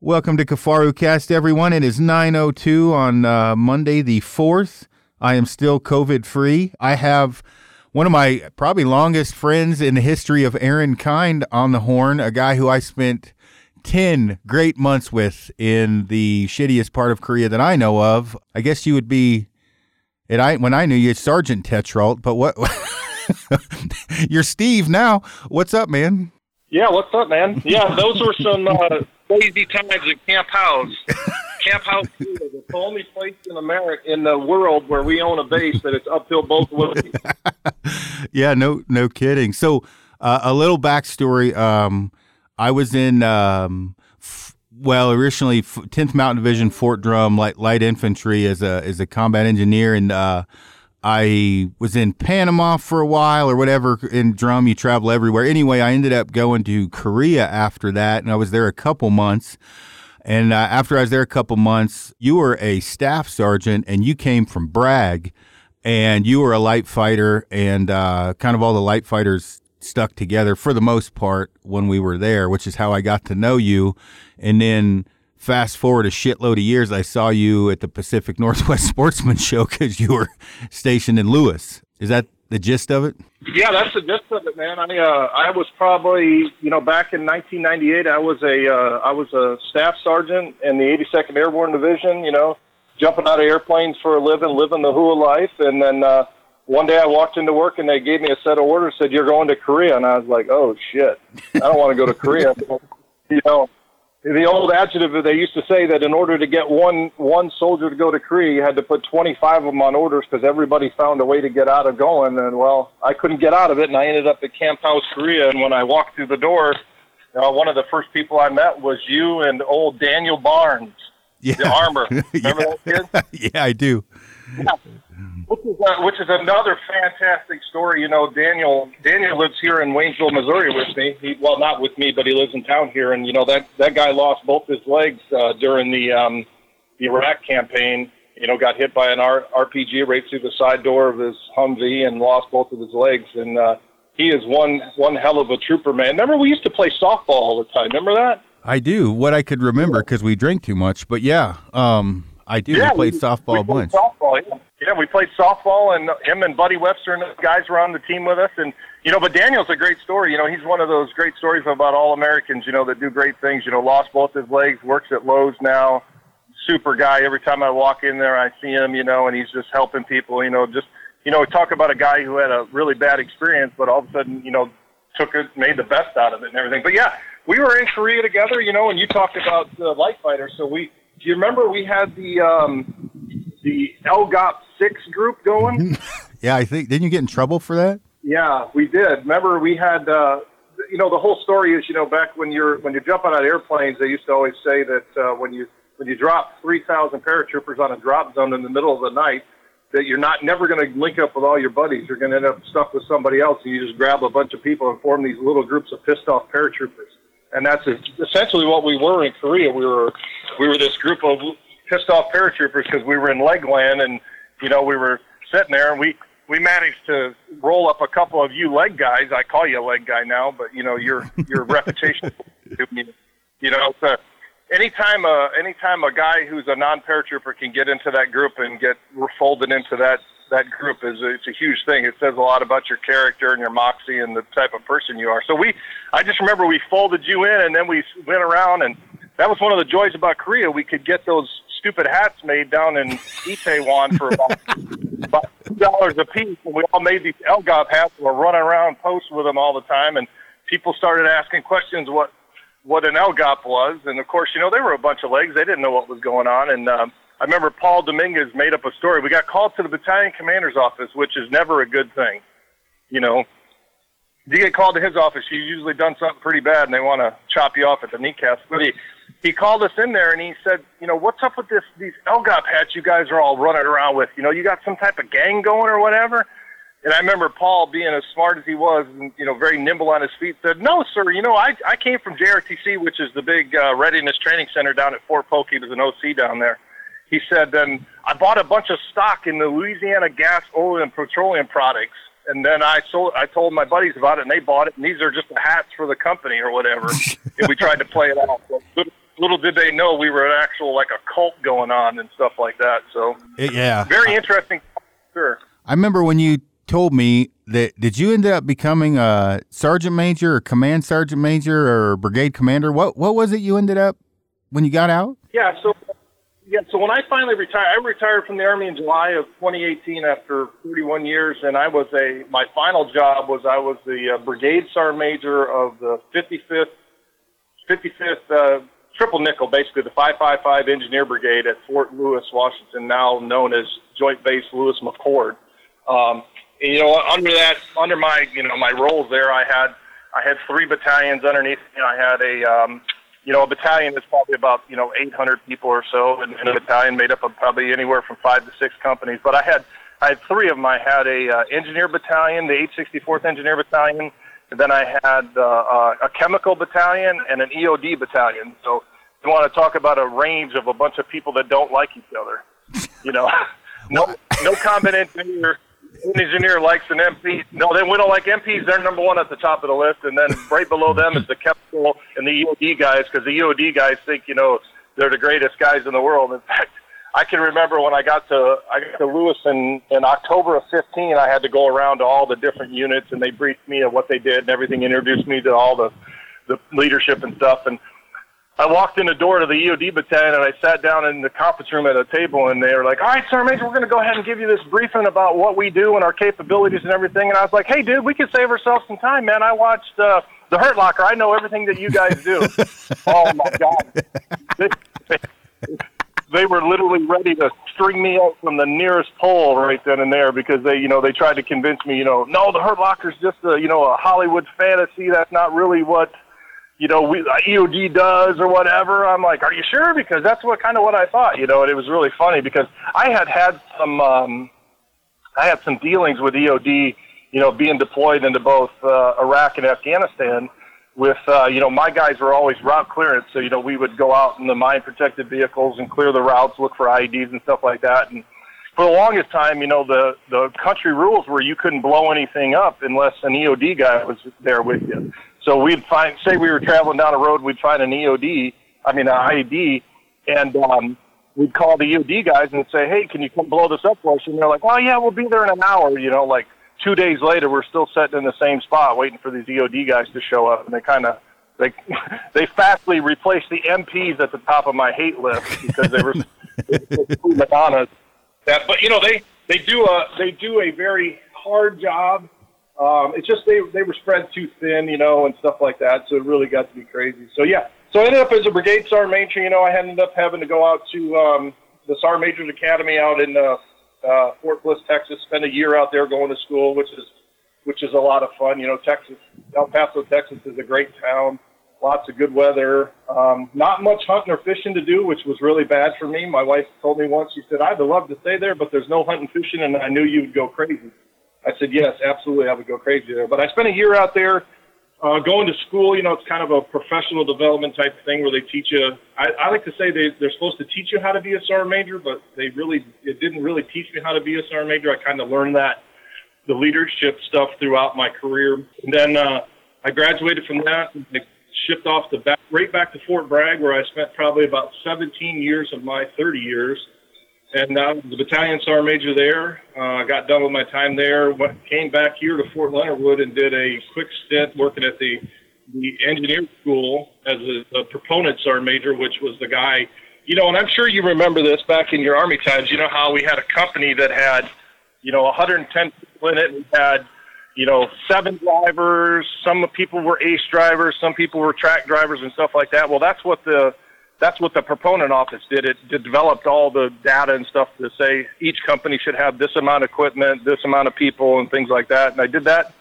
Welcome to Kafaru Cast, everyone. It is 9.02 on uh, Monday the 4th. I am still COVID free. I have one of my probably longest friends in the history of Aaron Kind on the horn, a guy who I spent 10 great months with in the shittiest part of Korea that I know of. I guess you would be, it, I, when I knew you, Sergeant Tetrault, but what? You're Steve now. What's up, man? Yeah, what's up, man? Yeah, those were some uh, crazy times at Camp Howze. Camp Howze is the only place in America, in the world, where we own a base that it's uphill both ways. yeah, no, no kidding. So, uh, a little backstory. Um, I was in, um, f- well, originally Tenth Mountain Division, Fort Drum, light, light infantry as a as a combat engineer, and uh, I was in Panama for a while or whatever. In drum, you travel everywhere. Anyway, I ended up going to Korea after that, and I was there a couple months. And uh, after I was there a couple months, you were a staff sergeant, and you came from Bragg, and you were a light fighter, and uh, kind of all the light fighters stuck together for the most part when we were there, which is how I got to know you. And then fast forward a shitload of years, I saw you at the Pacific Northwest Sportsman Show because you were stationed in Lewis. Is that the gist of it? Yeah, that's the gist of it, man. I uh, I was probably you know back in 1998. I was a uh, I was a staff sergeant in the 82nd Airborne Division. You know, jumping out of airplanes for a living, living the Hooah life, and then. Uh, one day I walked into work and they gave me a set of orders. Said you're going to Korea, and I was like, "Oh shit, I don't want to go to Korea." you know, the old adjective that they used to say that in order to get one one soldier to go to Korea, you had to put 25 of them on orders because everybody found a way to get out of going. And well, I couldn't get out of it, and I ended up at Camp Howze Korea. And when I walked through the door, uh, one of the first people I met was you and old Daniel Barnes, yeah. the armor. Remember yeah. that kid? yeah, I do. Yeah which is uh, which is another fantastic story. You know, Daniel Daniel lives here in Waynesville, Missouri, with me. He, well, not with me, but he lives in town here. And you know that that guy lost both his legs uh, during the um, the Iraq campaign. You know, got hit by an R- RPG right through the side door of his Humvee and lost both of his legs. And uh, he is one one hell of a trooper, man. Remember, we used to play softball all the time. Remember that? I do. What I could remember because we drank too much. But yeah, um, I do. Yeah, we played we, softball we a bunch. Softball, yeah. yeah, we played softball, and him and Buddy Webster and those guys were on the team with us. And you know, but Daniel's a great story. You know, he's one of those great stories about all Americans. You know, that do great things. You know, lost both his legs, works at Lowe's now. Super guy. Every time I walk in there, I see him. You know, and he's just helping people. You know, just you know, talk about a guy who had a really bad experience, but all of a sudden, you know, took it, made the best out of it, and everything. But yeah, we were in Korea together. You know, and you talked about the light fighter, so we do you remember we had the um, the LGOP six group going? yeah, I think didn't you get in trouble for that? Yeah, we did. Remember we had uh, you know the whole story is you know back when you're when you're jumping out of airplanes they used to always say that uh, when you when you drop three thousand paratroopers on a drop zone in the middle of the night that you're not never going to link up with all your buddies. You're going to end up stuck with somebody else, and you just grab a bunch of people and form these little groups of pissed off paratroopers and that's essentially what we were in Korea. We were we were this group of pissed off paratroopers because we were in Legland, and you know we were sitting there, and we we managed to roll up a couple of you leg guys. I call you a leg guy now, but you know your your reputation. You know, so anytime a anytime a guy who's a non paratrooper can get into that group and get folded into that that group is a, it's a huge thing. It says a lot about your character and your moxie and the type of person you are. So we, I just remember we folded you in and then we went around and that was one of the joys about Korea. We could get those stupid hats made down in Itaewon for about, about two dollars a piece, and we all made these LGOP hats. And we're running around posts with them all the time, and people started asking questions what what an LGOP was, and of course, you know, they were a bunch of legs. They didn't know what was going on, and um, I remember Paul Dominguez made up a story. We got called to the battalion commander's office, which is never a good thing. You know, if you get called to his office, you've usually done something pretty bad, and they want to chop you off at the kneecaps. But he he called us in there and he said, you know, what's up with this these LGOP hats you guys are all running around with? You know, you got some type of gang going or whatever. And I remember Paul being as smart as he was, and you know, very nimble on his feet, said, "No, sir. You know, I I came from JRTC, which is the big uh, readiness training center down at Fort Polk. He was an OC down there." He said, then I bought a bunch of stock in the Louisiana gas, oil, and petroleum products. And then I sold. I told my buddies about it, and they bought it. And these are just the hats for the company or whatever. and we tried to play it off. little did they know we were an actual like a cult going on and stuff like that. So yeah, very interesting. Sure. I remember when you told me that did you end up becoming a sergeant major or command sergeant major or brigade commander? What what was it you ended up when you got out? Yeah, so yeah, so when I finally retired, I retired from the army in July of 2018 after 31 years, and I was a my final job was I was the uh, brigade sergeant major of the 55th 55th uh, triple nickel, basically the 555 Engineer Brigade at Fort Lewis, Washington, now known as Joint Base Lewis McChord. Um, and, you know, under that, under my, you know, my roles there, I had, I had three battalions underneath me. I had a, um, you know, a battalion is probably about, you know, 800 people or so, and, and a battalion made up of probably anywhere from five to six companies. But I had, I had three of them. I had a uh, engineer battalion, the 864th Engineer Battalion. And then I had uh, uh, a chemical battalion and an EOD battalion. So you want to talk about a range of a bunch of people that don't like each other. You know, no no combat engineer engineer likes an MP. No, they we don't like MPs. They're number one at the top of the list, and then right below them is the chemical and the EOD guys because the EOD guys think you know they're the greatest guys in the world. In fact, I can remember when I got to I got to Lewis in in October of 15. I had to go around to all the different units, and they briefed me of what they did and everything. Introduced me to all the the leadership and stuff, and I walked in the door to the EOD battalion and I sat down in the conference room at a table and they were like, all right, Sergeant Major, we're going to go ahead and give you this briefing about what we do and our capabilities and everything. And I was like, hey, dude, we can save ourselves some time, man. I watched uh, The Hurt Locker. I know everything that you guys do. oh, my God. They, they, they were literally ready to string me out from the nearest pole right then and there because they, you know, they tried to convince me, you know, no, The Hurt Locker's just a, you know, a Hollywood fantasy. That's not really what – you know, we, uh, EOD does or whatever. I'm like, are you sure? Because that's what kind of what I thought, you know. And it was really funny because I had had some, um, I had some dealings with EOD, you know, being deployed into both uh, Iraq and Afghanistan. With uh, you know, my guys were always route clearance, so you know, we would go out in the mine protected vehicles and clear the routes, look for IEDs and stuff like that. And for the longest time, you know, the the country rules were you couldn't blow anything up unless an EOD guy was there with you. So we'd find, say we were traveling down a road, we'd find an EOD, I mean, an IED, and um, we'd call the EOD guys and say, hey, can you come blow this up for us? And they're like, well, yeah, we'll be there in an hour. You know, like two days later, we're still sitting in the same spot waiting for these EOD guys to show up. And they kind of, they, they fastly replaced the MPs at the top of my hate list because they were Madonnas. That, but you know, they, they do a, they do a very hard job um, it's just they they were spread too thin, you know, and stuff like that. So it really got to be crazy. So yeah, so I ended up as a brigade sergeant major. You know, I ended up having to go out to um, the sergeant majors academy out in uh, uh, Fort Bliss, Texas. Spend a year out there going to school, which is which is a lot of fun. You know, Texas, El Paso, Texas is a great town. Lots of good weather. Um, not much hunting or fishing to do, which was really bad for me. My wife told me once. She said, "I'd love to stay there, but there's no hunting fishing, and I knew you'd go crazy." I said, yes, absolutely, I would go crazy there. But I spent a year out there uh, going to school. You know, it's kind of a professional development type thing where they teach you. I, I like to say they, they're supposed to teach you how to be a sergeant major, but they really it didn't really teach me how to be a sergeant major. I kind of learned that the leadership stuff throughout my career. And then uh, I graduated from that. And I shipped off to back, right back to Fort Bragg, where I spent probably about 17 years of my 30 years and I the battalion sergeant major there. I uh, got done with my time there. Went, came back here to Fort Leonard Wood and did a quick stint working at the the engineering school as a, a proponent sergeant major, which was the guy. You know, and I'm sure you remember this back in your army times. You know how we had a company that had, you know, 110 people in it. We had, you know, seven drivers. Some people were ace drivers. Some people were track drivers and stuff like that. Well, that's what the that's what the proponent office did. It, developed all the data and stuff to say each company should have this amount of equipment, this amount of people, and things like that. And I did that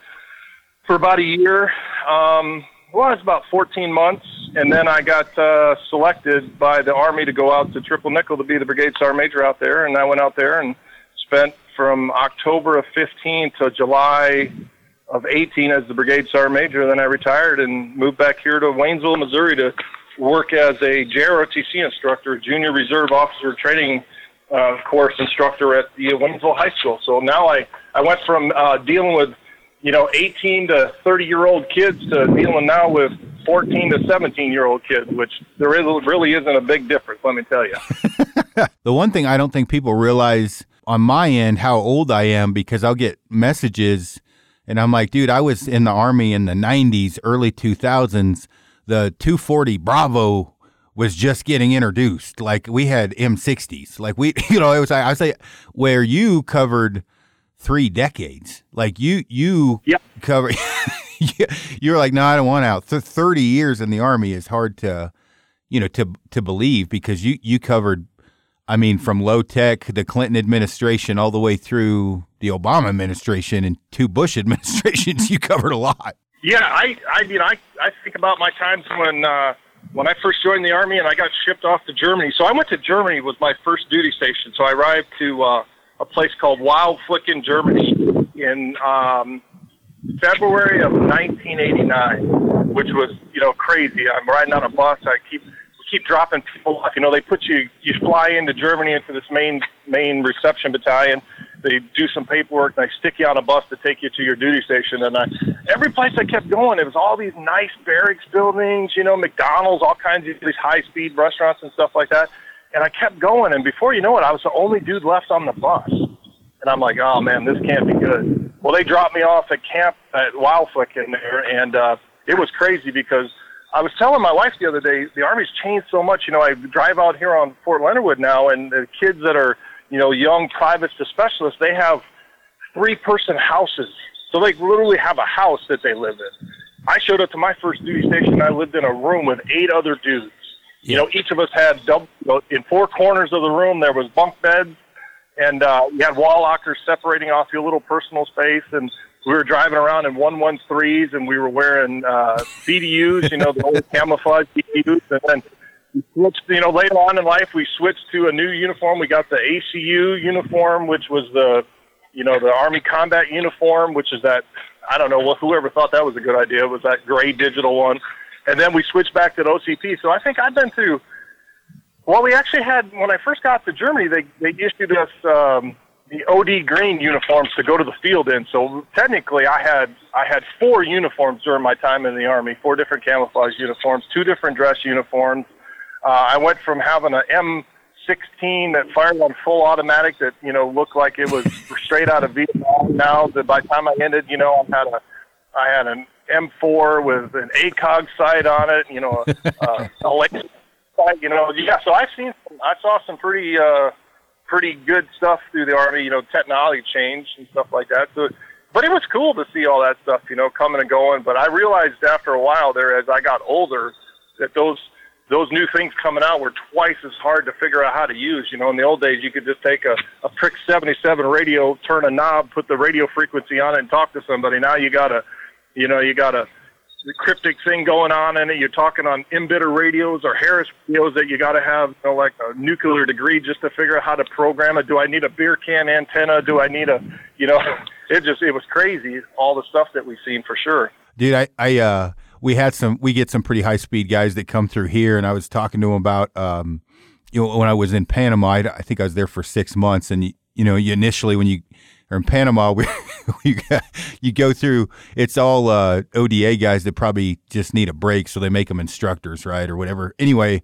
for about a year. Um, well, it's about 14 months, and then I got uh, selected by the Army to go out to Triple Nickel to be the brigade sergeant major out there. And I went out there and spent from October of 15 to July of 18 as the brigade sergeant major. Then I retired and moved back here to Waynesville, Missouri to work as a JROTC instructor, junior reserve officer training uh, course instructor at the Waynesville High School. So now I, I went from uh, dealing with, you know, 18 to 30 year old kids to dealing now with 14 to 17 year old kids, which there is really isn't a big difference. Let me tell you. the one thing I don't think people realize on my end how old I am because I'll get messages and I'm like, dude, I was in the army in the 90s, early 2000s. The 240 Bravo was just getting introduced. Like we had M60s. Like we, you know, it was I say where you covered three decades. Like you, you yep. cover. you're like, no, I don't want out. Thirty years in the army is hard to, you know, to to believe because you you covered. I mean, from low tech, the Clinton administration, all the way through the Obama administration and two Bush administrations, you covered a lot. Yeah, I, I mean, I, I think about my times when, uh, when I first joined the army and I got shipped off to Germany. So I went to Germany was my first duty station. So I arrived to uh, a place called Wildflecken, Germany, in um, February of 1989, which was you know crazy. I'm riding on a bus. I keep keep dropping people off. You know, they put you you fly into Germany into this main main reception battalion. They do some paperwork. And they stick you on a bus to take you to your duty station. And I, every place I kept going, it was all these nice barracks buildings. You know, McDonald's, all kinds of these high speed restaurants and stuff like that. And I kept going, and before you know it, I was the only dude left on the bus. And I'm like, oh man, this can't be good. Well, they dropped me off at camp at Wildflecken there, and uh, it was crazy because I was telling my wife the other day, the Army's changed so much. You know, I drive out here on Fort Leonard Wood now, and the kids that are, you know, young privates to specialists, they have three person houses. So they literally have a house that they live in. I showed up to my first duty station. I lived in a room with eight other dudes. You know, each of us had double, in four corners of the room, there was bunk beds and uh, you had wall lockers separating off your little personal space, and we were driving around in one one threes, and we were wearing uh, BDUs, you know, the old camouflage BDUs, and then switched, you know, later on in life, we switched to a new uniform. We got the ACU uniform, which was the, you know, the Army combat uniform, which is that, I don't know, well, whoever thought that was a good idea, was that gray digital one. And then we switched back to the OCP. So I think I've been through well, we actually had when I first got to Germany, they they issued us um, the OD green uniforms to go to the field in. So technically, I had I had four uniforms during my time in the army, four different camouflage uniforms, two different dress uniforms. Uh, I went from having an M16 that fired on full automatic that you know looked like it was straight out of Vietnam. Now that by the time I ended, you know, I had a I had an M4 with an ACOG sight on it, you know, a, a, laser you know, yeah. So I've seen, I saw some pretty, uh, pretty good stuff through the army. You know, technology change and stuff like that. So, but it was cool to see all that stuff, you know, coming and going. But I realized after a while there, as I got older, that those those new things coming out were twice as hard to figure out how to use. You know, in the old days, you could just take a, a Prick 77 radio, turn a knob, put the radio frequency on it, and talk to somebody. Now you gotta, you know, you gotta the cryptic thing going on in it. You're talking on emitter radios or Harris radios that you got to have, you know, like a nuclear degree just to figure out how to program it. Do I need a beer can antenna? Do I need a, you know, it just it was crazy all the stuff that we've seen for sure. Dude, I I uh we had some we get some pretty high speed guys that come through here, and I was talking to them about um you know when I was in Panama, I, I think I was there for six months, and you, you know you initially when you or in Panama, we, we you go through. It's all uh, ODA guys that probably just need a break, so they make them instructors, right, or whatever. Anyway,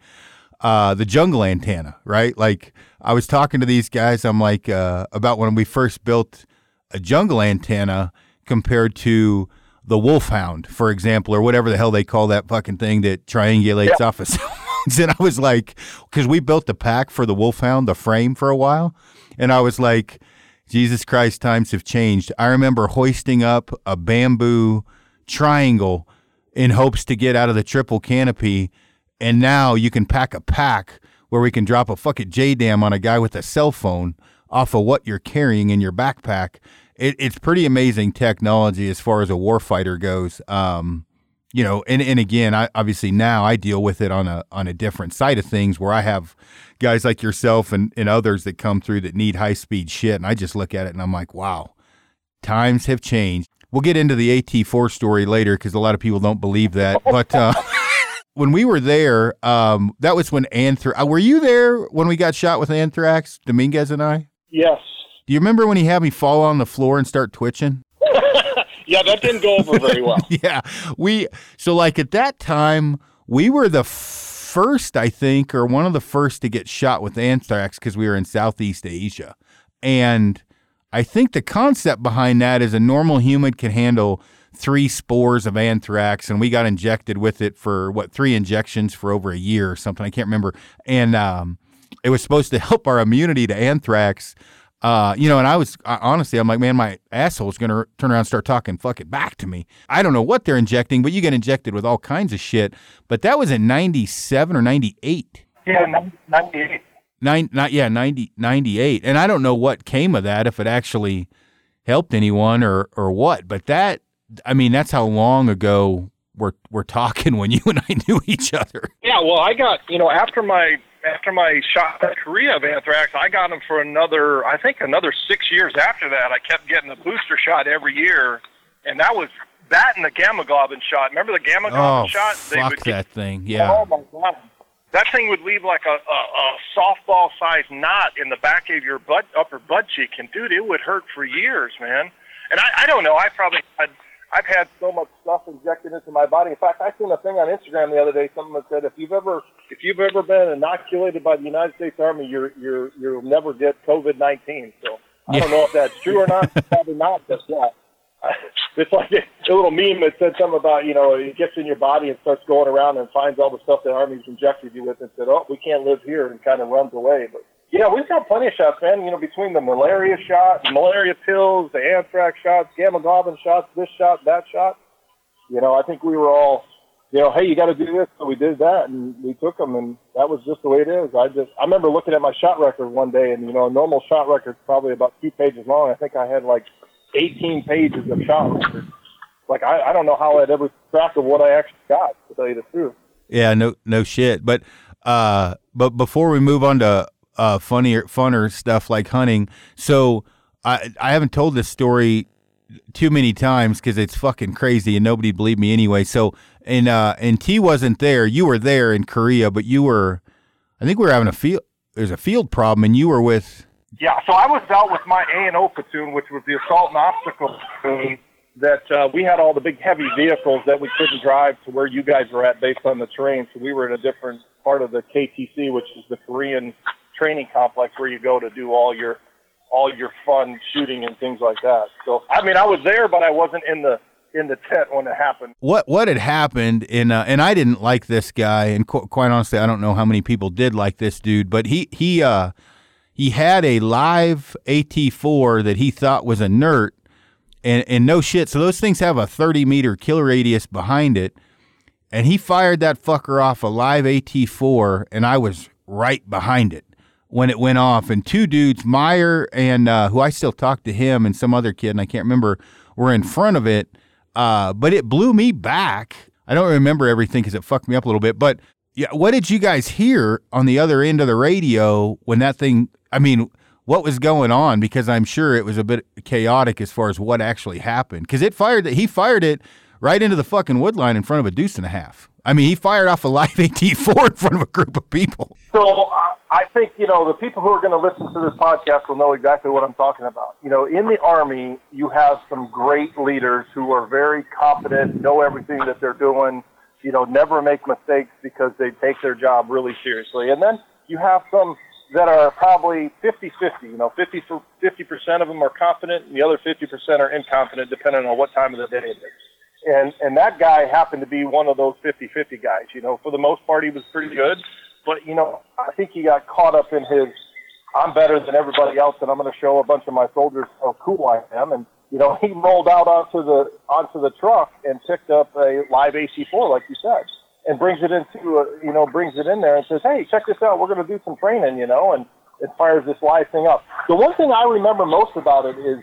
uh, the jungle antenna, right? Like I was talking to these guys, I'm like uh, about when we first built a jungle antenna compared to the wolfhound, for example, or whatever the hell they call that fucking thing that triangulates yeah. off of phones. And I was like, because we built the pack for the wolfhound, the frame for a while, and I was like Jesus Christ, times have changed. I remember hoisting up a bamboo triangle in hopes to get out of the triple canopy. And now you can pack a pack where we can drop a fucking JDAM on a guy with a cell phone off of what you're carrying in your backpack. It, it's pretty amazing technology as far as a warfighter goes. Um, you know, and, and again, I obviously now I deal with it on a on a different side of things where I have guys like yourself and, and others that come through that need high speed shit. And I just look at it and I'm like, wow, times have changed. We'll get into the AT4 story later because a lot of people don't believe that. But uh, when we were there, um, that was when anthrax. Uh, were you there when we got shot with anthrax, Dominguez and I? Yes. Do you remember when he had me fall on the floor and start twitching? yeah, that didn't go over very well. yeah, we so like at that time we were the first, I think, or one of the first to get shot with anthrax because we were in Southeast Asia, and I think the concept behind that is a normal human can handle three spores of anthrax, and we got injected with it for what three injections for over a year or something. I can't remember, and um, it was supposed to help our immunity to anthrax. Uh, you know, and I was honestly, I'm like, man, my asshole's gonna turn around and start talking fucking back to me. I don't know what they're injecting, but you get injected with all kinds of shit. But that was in '97 or '98. Yeah, '98. Nine, not yeah, 90, 98. and I don't know what came of that, if it actually helped anyone or or what. But that, I mean, that's how long ago we're we're talking when you and I knew each other. Yeah, well, I got you know after my after my shot in Korea of anthrax, I got them for another, I think another six years after that. I kept getting a booster shot every year, and that was that and the gamma globin shot. Remember the gamma oh, globin oh, shot? They fuck would that thing, yeah. Oh my god, that thing would leave like a, a, a softball-sized knot in the back of your butt, upper butt cheek, and dude, it would hurt for years, man. And I, I don't know, I probably had I've had so much stuff injected into my body. In fact, I seen a thing on Instagram the other day. Someone said if you've ever if you've ever been inoculated by the United States Army, you're you're you'll never get COVID nineteen. So I don't know if that's true or not. Probably not. But yeah, it's like a, a little meme that said something about you know it gets in your body and starts going around and finds all the stuff the Army's injected you with and said, oh, we can't live here and kind of runs away. But yeah, we've got plenty of shots, man. You know, between the malaria shot, malaria pills, the anthrax shots, gamma globin shots, this shot, that shot. You know, I think we were all, you know, hey, you got to do this, so we did that, and we took them, and that was just the way it is. I just, I remember looking at my shot record one day, and you know, a normal shot record's probably about two pages long. I think I had like 18 pages of shot record. Like I, I don't know how I'd ever track of what I actually got, to tell you the truth. Yeah, no, no shit. But, uh, but before we move on to uh, funnier, funner stuff like hunting. So I I haven't told this story too many times because it's fucking crazy and nobody believed me anyway. So and uh, and T wasn't there. You were there in Korea, but you were. I think we were having a field. There's a field problem, and you were with. Yeah, so I was out with my A and O platoon, which was the assault and obstacle platoon. That uh, we had all the big heavy vehicles that we couldn't drive to where you guys were at based on the terrain. So we were in a different part of the KTC, which is the Korean training complex where you go to do all your all your fun shooting and things like that. So I mean, I was there, but I wasn't in the in the tent when it happened. What what had happened in uh, and I didn't like this guy, and qu- quite honestly, I don't know how many people did like this dude, but he he uh he had a live AT4 that he thought was a NERT, and and no shit. So those things have a 30 meter kill radius behind it, and he fired that fucker off a live AT4, and I was right behind it when it went off, and two dudes, Meyer and uh, who I still talk to him and some other kid, and I can't remember, were in front of it. Uh, but it blew me back. I don't remember everything because it fucked me up a little bit. But yeah, what did you guys hear on the other end of the radio when that thing? I mean, what was going on? Because I'm sure it was a bit chaotic as far as what actually happened. Because it fired that he fired it right into the fucking wood line in front of a deuce and a half. I mean, he fired off a live AT4 in front of a group of people. So uh, I think, you know, the people who are going to listen to this podcast will know exactly what I'm talking about. You know, in the Army, you have some great leaders who are very competent, know everything that they're doing, you know, never make mistakes because they take their job really seriously. And then you have some that are probably 50 50. You know, 50 percent of them are confident, and the other 50% are incompetent, depending on what time of the day it is and and that guy happened to be one of those 50-50 guys. You know, for the most part, he was pretty good, but you know, I think he got caught up in his I'm better than everybody else, and I'm going to show a bunch of my soldiers how cool I am. And you know, he rolled out onto the onto the truck and picked up a live AT4, like you said, and brings it into a, you know brings it in there and says, "Hey, check this out. We're going to do some training," you know, and it fires this live thing up. The one thing I remember most about it is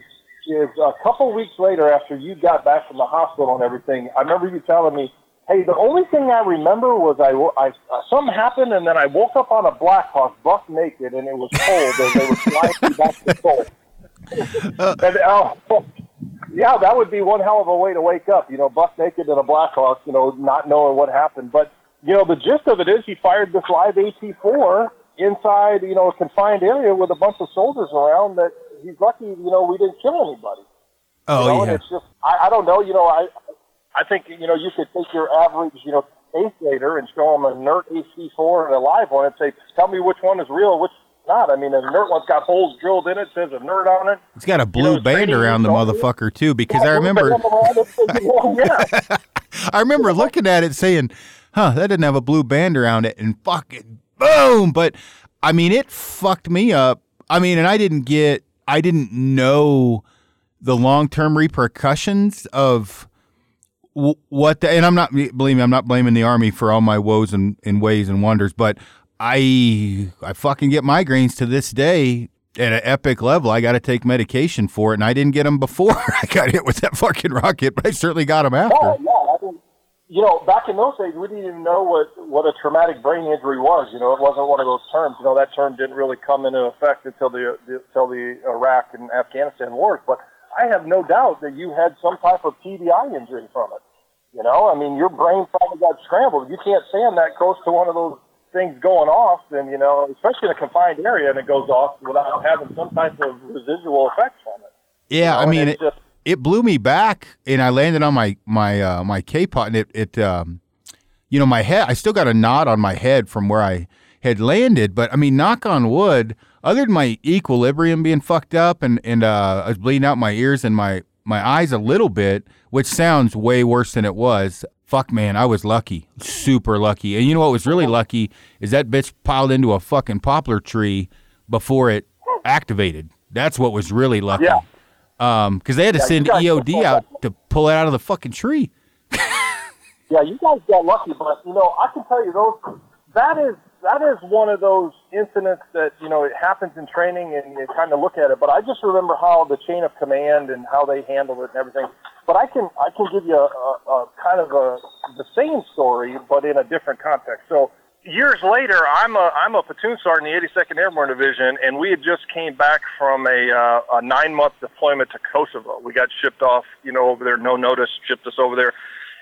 is a couple weeks later after you got back from the hospital and everything, I remember you telling me, hey, the only thing I remember was I, I uh, something happened and then I woke up on a Blackhawk buck naked and it was cold and they were flying me back to cold. and, uh, yeah, that would be one hell of a way to wake up, you know, buck naked in a Blackhawk, you know, not knowing what happened. But, you know, the gist of it is he fired this live AT-4 inside, you know, a confined area with a bunch of soldiers around that he's lucky, you know, we didn't kill anybody. Oh you know, yeah. And it's just I, I don't know. You know, I I think you know you could take your average you know eighth grader and show them a NERT AT4 and a live one and say, tell me which one is real, which not. I mean, the NERT one's got holes drilled in it, says a NERT on it. It's got a blue know, band around the motherfucker too, because Yeah, I remember yeah. I remember looking at it saying, "Huh, that didn't have a blue band around it," and fucking boom. But I mean, it fucked me up. I mean, and I didn't get, I didn't know the long term repercussions of w- what. The, and I'm not believe me, I'm not blaming the army for all my woes and, and ways and wonders, but I I fucking get migraines to this day. At an epic level, I got to take medication for it, and I didn't get them before I got hit with that fucking rocket, but I certainly got them after. Oh, yeah. I mean, you know, back in those days, we didn't even know what, what a traumatic brain injury was. You know, it wasn't one of those terms. You know, that term didn't really come into effect until the, the until the Iraq and Afghanistan wars. But I have no doubt that you had some type of TBI injury from it. You know, I mean, your brain probably got scrambled. You can't stand that close to one of those things going off, and you know, especially in a confined area, and it goes off without having some type of residual effects from it. Yeah, I know, mean, and it, just- it blew me back, and I landed on my my uh, my K pot, and it it um, you know, my head. I still got a knot on my head from where I had landed, but I mean, knock on wood. Other than my equilibrium being fucked up, and and uh, I was bleeding out my ears and my my eyes a little bit, which sounds way worse than it was. Fuck, man, I was lucky, super lucky. And you know what was really lucky is that bitch piled into a fucking poplar tree before it activated. That's what was really lucky. Yeah. Um, because they had to Yeah, send EOD out to pull it out of the fucking tree. Yeah, you guys got lucky, but you know, I can tell you those that is that is one of those incidents that you know it happens in training, and you kind of look at it. But I just remember how the chain of command and how they handled it and everything. But I can I can give you a, a, a kind of a the same story, but in a different context. So years later, I'm a I'm a platoon sergeant in the 82nd Airborne Division, and we had just came back from a, uh, a nine month deployment to Kosovo. We got shipped off, you know, over there, no notice, shipped us over there,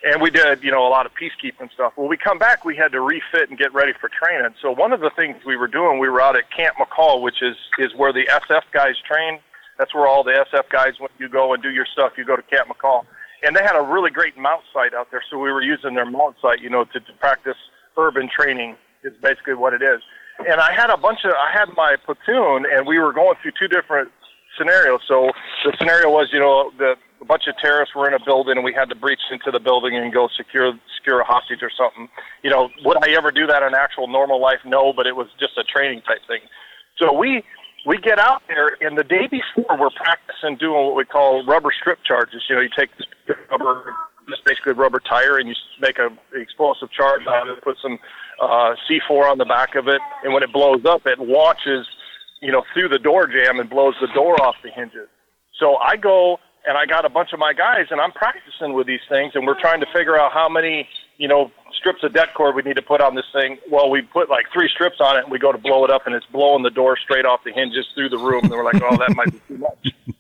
and we did, you know, a lot of peacekeeping stuff. When we come back, we had to refit and get ready for training. So one of the things we were doing, we were out at Camp McCall, which is is where the SF guys train. That's where all the SF guys, when you go and do your stuff, you go to Camp McCall. And they had a really great MOUT site out there, so we were using their MOUT site, you know, to, to practice urban training is basically what it is. And I had a bunch of, I had my platoon, and we were going through two different scenarios. So the scenario was, you know, the a bunch of terrorists were in a building, and we had to breach into the building and go secure secure a hostage or something. You know, would I ever do that in actual normal life? No, but it was just a training type thing. So we we get out there, and the day before we're practicing doing what we call rubber strip charges. You know, you take this rubber, just basically a rubber tire, and you make a explosive charge on it, put some uh, C4 on the back of it, and when it blows up, it launches, you know, through the door jamb and blows the door off the hinges. So I go and I got a bunch of my guys, and I'm practicing with these things, and we're trying to figure out how many, you know, strips of det cord we need to put on this thing. Well, we put like three strips on it, and we go to blow it up, and it's blowing the door straight off the hinges through the room. And we're like, oh, that might be too much.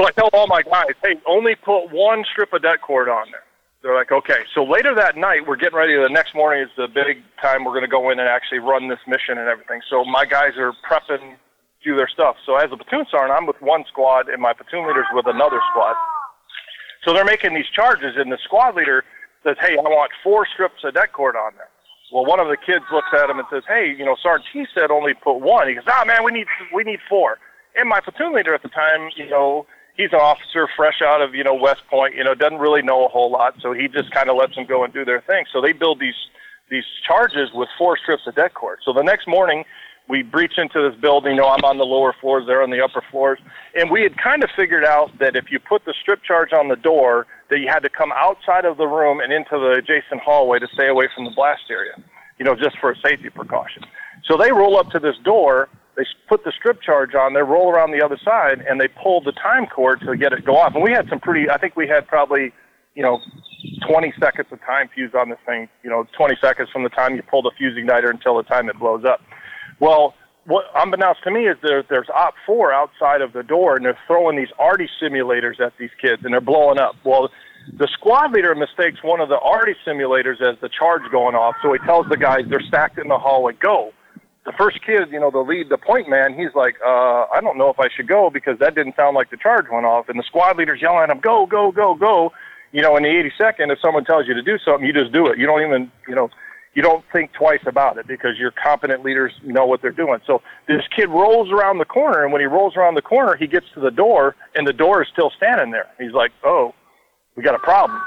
so I tell all my guys, hey, only put one strip of det cord on there. They're like, okay. So later that night, we're getting ready. The next morning is the big time we're going to go in and actually run this mission and everything. So my guys are prepping, do their stuff. So as a platoon sergeant, I'm with one squad, and my platoon leader's with another squad. So they're making these charges, and the squad leader says, hey, I want four strips of det cord on there. Well, one of the kids looks at him and says, hey, you know, Sergeant T said only put one. He goes, ah, man, we need we need four. And my platoon leader at the time, you know, he's an officer fresh out of, you know, West Point, you know, doesn't really know a whole lot, so he just kind of lets them go and do their thing. So they build these these charges with four strips of det cord. So the next morning, we breach into this building. You know, I'm on the lower floors, they're on the upper floors. And we had kind of figured out that if you put the strip charge on the door, that you had to come outside of the room and into the adjacent hallway to stay away from the blast area, you know, just for a safety precaution. So they roll up to this door, they put the strip charge on there, roll around the other side, and they pull the time cord to get it go off. And we had some pretty, I think we had probably, you know, 20 seconds of time fuse on this thing, you know, 20 seconds from the time you pull the fuse igniter until the time it blows up. Well, what unbeknownst to me is there, there's Op 4 outside of the door, and they're throwing these arty simulators at these kids, and they're blowing up. Well, the squad leader mistakes one of the arty simulators as the charge going off, so he tells the guys they're stacked in the hallway, go. The first kid, you know, the lead, the point man, he's like, uh, I don't know if I should go because that didn't sound like the charge went off. And the squad leader's yelling at him, go, go, go, go. You know, in the 82nd, if someone tells you to do something, you just do it. You don't even, you know, you don't think twice about it because your competent leaders know what they're doing. So this kid rolls around the corner, and when he rolls around the corner, he gets to the door, and the door is still standing there. He's like, oh, we got a problem.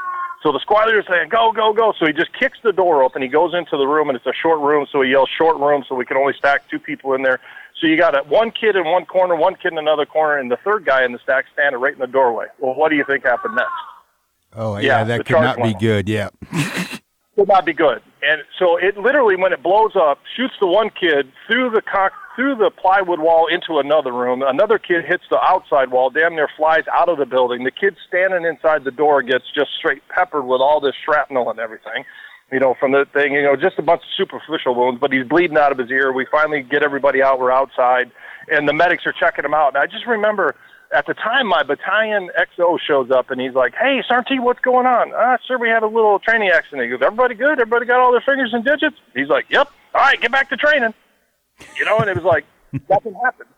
So the squad is saying, go, go, go. So he just kicks the door open. He goes into the room, and it's a short room, so he yells, short room, so we can only stack two people in there. So you got a, one kid in one corner, one kid in another corner, and the third guy in the stack standing right in the doorway. Well, what do you think happened next? Oh, yeah, yeah that could not be good. Yeah. could not be good. And so it literally, when it blows up, shoots the one kid through the cock through the plywood wall into another room. Another kid hits the outside wall, damn near flies out of the building. The kid standing inside the door gets just straight peppered with all this shrapnel and everything. You know, from the thing, you know, just a bunch of superficial wounds, but he's bleeding out of his ear. We finally get everybody out. We're outside, and the medics are checking him out. And I just remember at the time, my battalion XO shows up and he's like, "Hey, Sergeant, what's going on?" Ah, sir, we had a little training accident. He goes, "Everybody good? Everybody got all their fingers and digits?" He's like, "Yep." All right, get back to training. You know, and it was like nothing happened.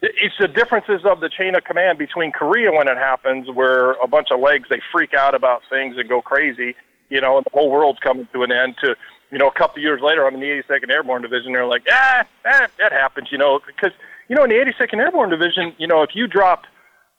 It's the differences of the chain of command between Korea when it happens, where a bunch of legs they freak out about things and go crazy, you know, and the whole world's coming to an end. To you know, a couple of years later, I'm in the 82nd Airborne Division. They're like, ah, ah, that happens, you know, because you know, in the 82nd Airborne Division, you know, if you drop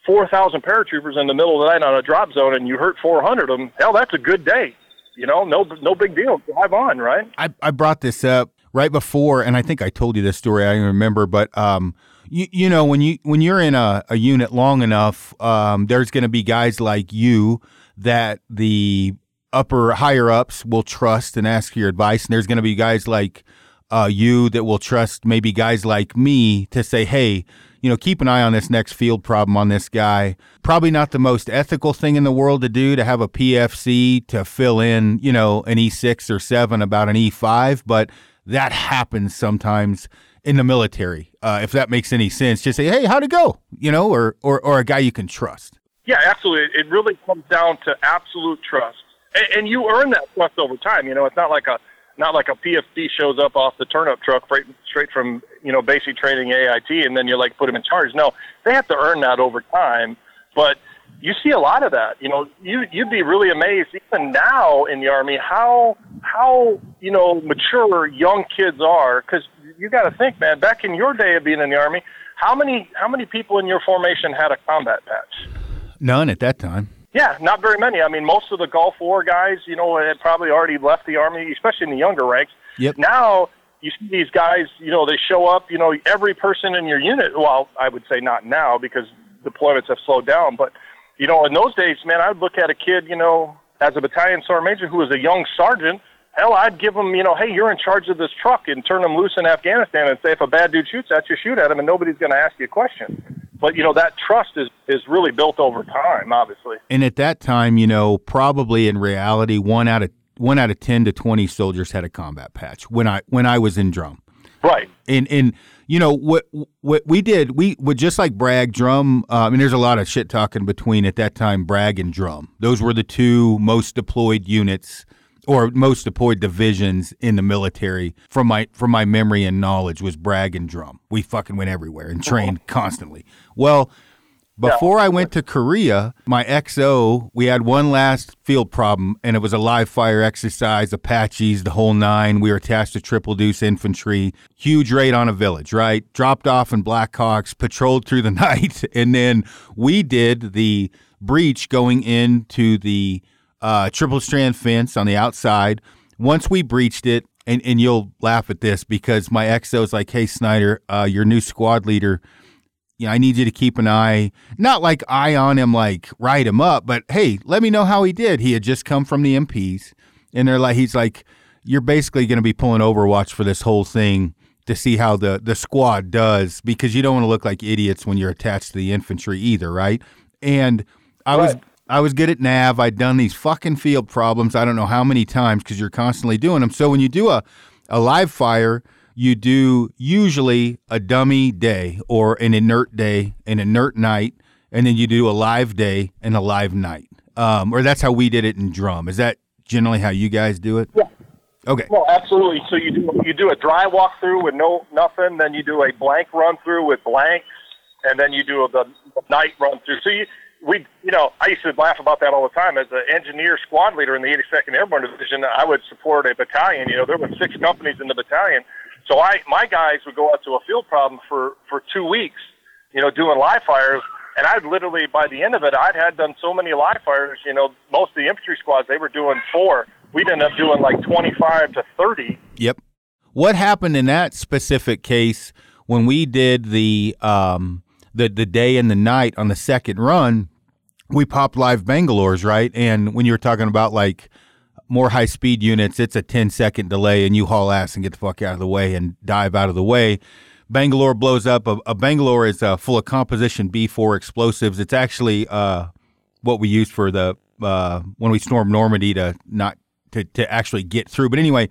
4,000 paratroopers in the middle of the night on a drop zone and you hurt 400 of them, hell, that's a good day. You know, no, no big deal. Drive on, right? I, I brought this up right before, and I think I told you this story. I remember, but um, you, you know, when you when you're in a, a unit long enough, um, there's going to be guys like you that the upper higher ups will trust and ask for your advice, and there's going to be guys like uh, you that will trust maybe guys like me to say, hey, you know, keep an eye on this next field problem on this guy. Probably not the most ethical thing in the world to do to have a PFC to fill in, you know, an E6 or 7 about an E5, but that happens sometimes in the military. Uh, if that makes any sense, just say, hey, how'd it go? You know, or, or, or a guy you can trust. Yeah, absolutely. It really comes down to absolute trust. And, and you earn that trust over time. You know, it's not like a not like a PFC shows up off the turnip truck right, straight from you know basic training AIT, and then you like put them in charge. No, they have to earn that over time. But you see a lot of that. You know, you you'd be really amazed even now in the army how how you know mature young kids are because you got to think, man. Back in your day of being in the army, how many how many people in your formation had a combat patch? None at that time. Yeah, not very many. I mean, most of the Gulf War guys, you know, had probably already left the army, especially in the younger ranks. Yep. Now you see these guys, you know, they show up. You know, every person in your unit. Well, I would say not now because deployments have slowed down, but you know, in those days, man, I would look at a kid, you know, as a battalion sergeant major who was a young sergeant. Hell, I'd give him, you know, hey, you're in charge of this truck and turn him loose in Afghanistan and say if a bad dude shoots at you, shoot at him, and nobody's going to ask you a question. But you know that trust is is really built over time obviously. And at that time you know probably in reality one out of one out of 10 to 20 soldiers had a combat patch when i when i was in drum. Right. And and you know what what we did we would just like bragg drum uh, i mean there's a lot of shit talking between at that time bragg and drum. Those were the two most deployed units or most deployed divisions in the military from my from my memory and knowledge was bragg and drum. We fucking went everywhere and trained constantly. Well before I went to Korea, my XO, we had one last field problem, and it was a live fire exercise, Apaches, the whole nine. We were attached to Triple Deuce Infantry. Huge raid on a village, right? Dropped off in Blackhawks, patrolled through the night, and then we did the breach going into the uh, triple strand fence on the outside. Once we breached it, and, and you'll laugh at this because my XO is like, hey, Snyder, uh, your new squad leader, you know, I need you to keep an eye, not like eye on him, like write him up, but hey, let me know how he did. He had just come from the MPs, and they're like, he's like, you're basically going to be pulling Overwatch for this whole thing to see how the the squad does because you don't want to look like idiots when you're attached to the infantry either, right? And I right. was I was good at nav. I'd done these fucking field problems. I don't know how many times because you're constantly doing them. So when you do a, a live fire, you do usually a dummy day or an inert day, an inert night, and then you do a live day and a live night. Um, or that's how we did it in drum. Is that generally how you guys do it? Yeah. Okay. Well, absolutely. So you do you do a dry walkthrough with no nothing, then you do a blank run through with blanks, and then you do the night run through. So you we you know I used to laugh about that all the time. As an engineer squad leader in the 82nd Airborne Division, I would support a battalion. You know, there were six companies in the battalion, so I my guys would go out to a field problem for for two weeks. You know, doing live fires. And I'd literally, by the end of it, I'd had done so many live fires. You know, most of the infantry squads they were doing four we'd end up doing like 25 to 30. Yep. What happened in that specific case when we did the um, the the day and the night on the second run? We popped live Bangalores, right? And when you were talking about like more high speed units, it's a 10 second delay, and you haul ass and get the fuck out of the way and dive out of the way. Bangalore blows up. A, a Bangalore is uh, full of composition B4 explosives. It's actually uh, what we used for the uh, when we stormed Normandy to not to, to actually get through. But anyway,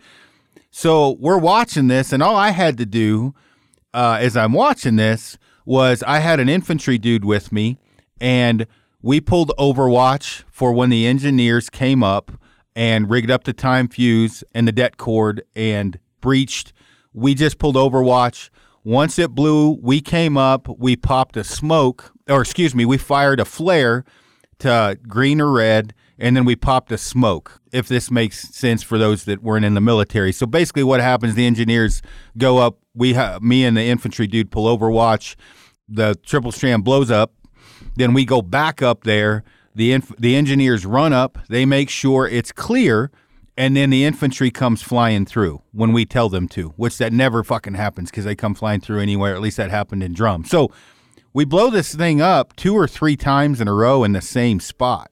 so we're watching this, and all I had to do uh, as I'm watching this was I had an infantry dude with me, and we pulled Overwatch for when the engineers came up and rigged up the time fuse and the det cord and breached. We just pulled Overwatch. Once it blew, we came up, we popped a smoke, or excuse me, we fired a flare to green or red and then we popped a smoke. If this makes sense for those that weren't in the military. So basically, what happens? The engineers go up. We, ha- me and the infantry dude, pull Overwatch. The triple strand blows up. Then we go back up there. The inf- the engineers run up. They make sure it's clear, and then the infantry comes flying through when we tell them to. Which that never fucking happens because they come flying through anywhere. At least that happened in drum. So we blow this thing up two or three times in a row in the same spot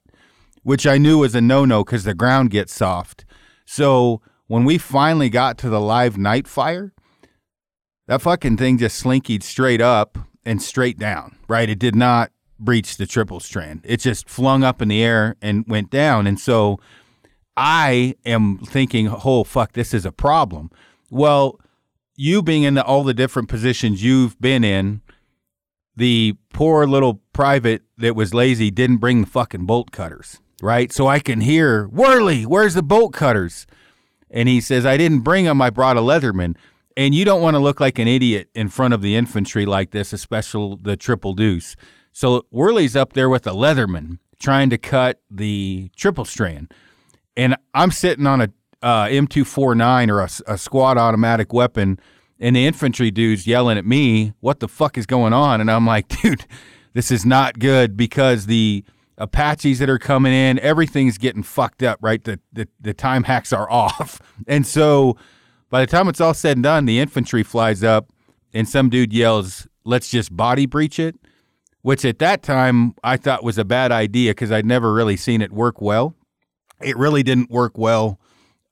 which I knew was a no no because the ground gets soft. So when we finally got to the live night fire, that fucking thing just slinkied straight up and straight down, right? It did not breach the triple strand. It just flung up in the air and went down. And so I am thinking, oh, fuck, this is a problem. Well, you being in the, all the different positions you've been in, the poor little private that was lazy didn't bring the fucking bolt cutters right? So I can hear, Worley, where's the bolt cutters? And he says, I didn't bring them, I brought a Leatherman. And you don't want to look like an idiot in front of the infantry like this, especially the triple deuce. So Worley's up there with a Leatherman trying to cut the triple strand. And I'm sitting on a uh, M249 or a, a squad automatic weapon, and the infantry dude's yelling at me, What the fuck is going on? And I'm like, Dude, this is not good because the Apaches that are coming in, everything's getting fucked up, right? The, the the time hacks are off. And so by the time it's all said and done, the infantry flies up and some dude yells, "Let's just body breach it." Which at that time I thought was a bad idea because I'd never really seen it work well. It really didn't work well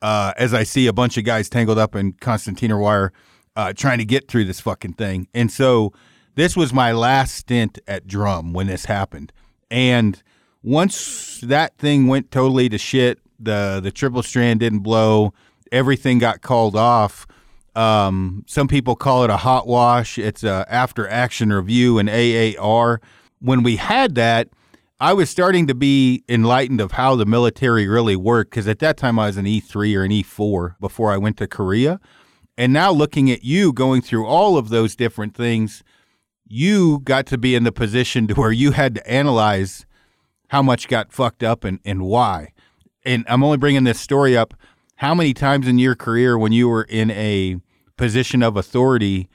uh, as I see a bunch of guys tangled up in concertina wire uh, trying to get through this fucking thing. And so this was my last stint at drum when this happened. And once that thing went totally to shit, the the triple strand didn't blow, everything got called off. Um, some people call it a hot wash. It's a after action review, an AAR. When we had that, I was starting to be enlightened of how the military really worked because at that time I was an E3 or an E4 before I went to Korea. And now looking at you going through all of those different things, you got to be in the position to where you had to analyze how much got fucked up and, and why. And I'm only bringing this story up. How many times in your career, when you were in a position of authority,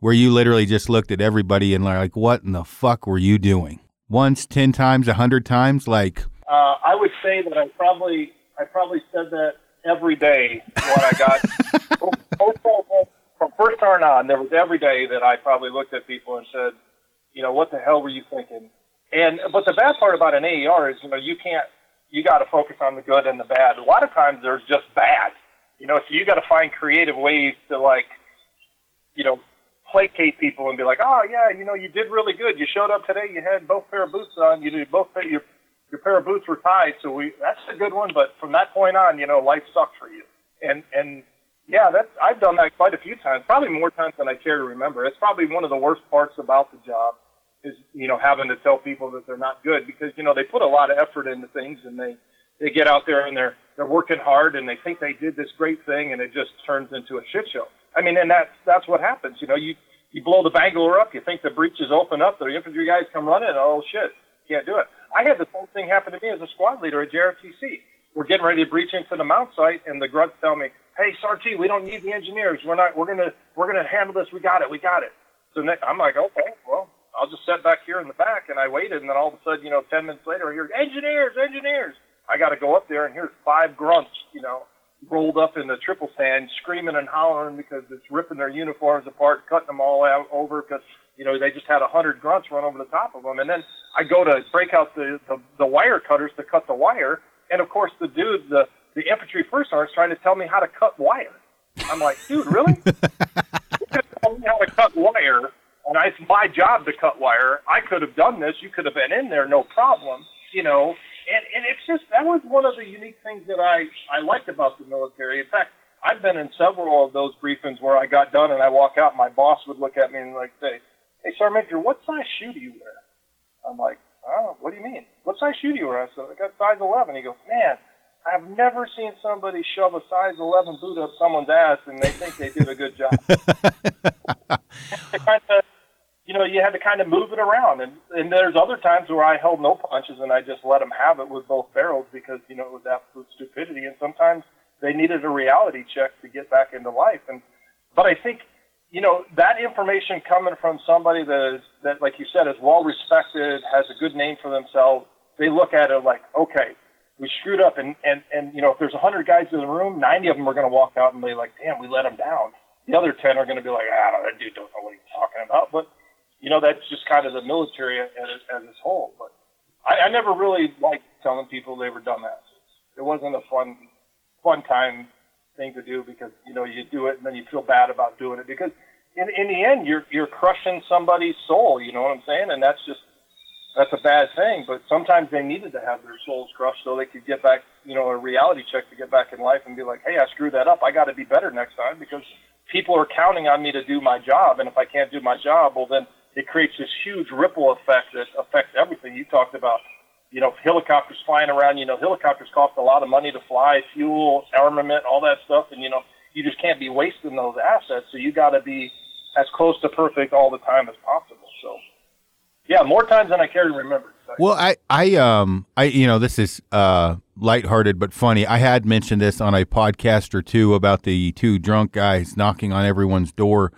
where you literally just looked at everybody and like, what in the fuck were you doing? Once, ten times, a hundred times, like. Uh, I would say that I probably I probably said that every day when I got from first turn on. There was every day that I probably looked at people and said, you know, what the hell were you thinking? And but the bad part about an AER is, you know, you can't. You got to focus on the good and the bad. A lot of times there's just bad. You know, so you got to find creative ways to like, you know, placate people and be like, oh yeah, you know, you did really good. You showed up today. You had both pair of boots on. You did both your your pair of boots were tied. So we that's a good one. But from that point on, you know, life sucks for you. And and yeah, that's I've done that quite a few times. Probably more times than I care to remember. It's probably one of the worst parts about the job is you know having to tell people that they're not good because you know they put a lot of effort into things and they they get out there and they're they're working hard and they think they did this great thing and it just turns into a shit show. I mean, and that's that's what happens. You know, you you blow the Bangalore up, you think the breach is open up, the infantry guys come running, oh shit, can't do it. I had the same thing happen to me as a squad leader at JRTC. We're getting ready to breach into the MOUT site, and the grunts tell me, "Hey, Sarge, we don't need the engineers. We're not. We're gonna. We're gonna handle this. We got it. We got it." So I'm like, "Okay, well, I'll just sit back here in the back." And I waited, and then all of a sudden, you know, ten minutes later, I hear engineers, engineers. I got to go up there, and here's five grunts, you know, rolled up in the triple strand, screaming and hollering because it's ripping their uniforms apart, cutting them all out over because you know they just had a hundred grunts run over the top of them. And then I go to break out the, the the wire cutters to cut the wire, and of course the dude, the the infantry first sergeant, is trying to tell me how to cut wire. I'm like, dude, really? you tell me how to cut wire, and it's my job to cut wire. I could have done this. You could have been in there, no problem. You know, and and it's just that was one of the unique things that I I liked about the military. In fact, I've been in several of those briefings where I got done and I walk out, and my boss would look at me and like say, "Hey, Sergeant Major, what size shoe do you wear?" I'm like, "Oh, what do you mean? What size shoe do you wear?" I said, "I got size 11." He goes, "Man." I've never seen somebody shove a size 11 boot up someone's ass and they think they did a good job. kind of you know, you had to kind of move it around. And, and there's other times where I held no punches and I just let them have it with both barrels because, you know, it was absolute stupidity. And sometimes they needed a reality check to get back into life. And, but I think, you know, that information coming from somebody that is, that, like you said, is well respected, has a good name for themselves, they look at it like, okay, we screwed up. And, and, and, you know, if there's a 100 guys in the room, 90 of them are going to walk out and be like, damn, we let him down. The other 10 are going to be like, ah, that dude don't know what he's talking about. But, you know, that's just kind of the military as, as its whole. But I, I never really liked telling people they were dumbasses. It wasn't a fun, fun time thing to do because you know you do it and then you feel bad about doing it because in in the end you're you're crushing somebody's soul. You know what I'm saying? And that's just that's a bad thing. But sometimes they needed to have their souls crushed so they could get back, you know, a reality check to get back in life and be like, hey, I screwed that up. I got to be better next time because people are counting on me to do my job, and if I can't do my job, well then it creates this huge ripple effect that affects everything. You talked about, you know, helicopters flying around. You know, helicopters cost a lot of money to fly, fuel, armament, all that stuff, and you know, you just can't be wasting those assets. So you got to be as close to perfect all the time as possible. So, yeah, more times than I care to remember. Well, I, I, um, I, you know, this is uh, lighthearted but funny. I had mentioned this on a podcast or two about the two drunk guys knocking on everyone's door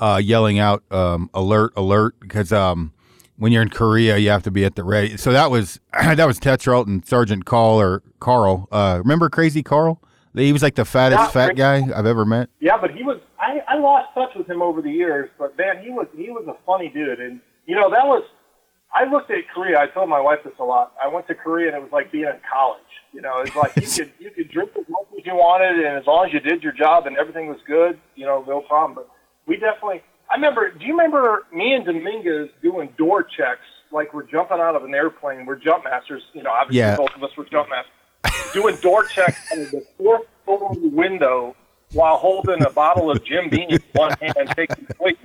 uh, yelling out um, "alert, alert" because um, when you're in Korea, you have to be at the ready. So that was that was Tetrault and Sergeant Carl or Carl. Uh, remember Crazy Carl? He was like the fattest yeah, fat guy I've ever met. Yeah, but he was. I, I lost touch with him over the years, but man, he was he was a funny dude, and you know that was. I looked at Korea. I told my wife this a lot. I went to Korea, and it was like being in college. You know, it's like you could you could drink as much as you wanted, and as long as you did your job and everything was good, you know, no problem. But we definitely. I remember. Do you remember me and Dominguez doing door checks? Like we're jumping out of an airplane. We're jump masters. You know, obviously yeah. both of us were jump masters. doing door checks on the fourth floor window while holding a bottle of Jim Beam in one hand and taking weight.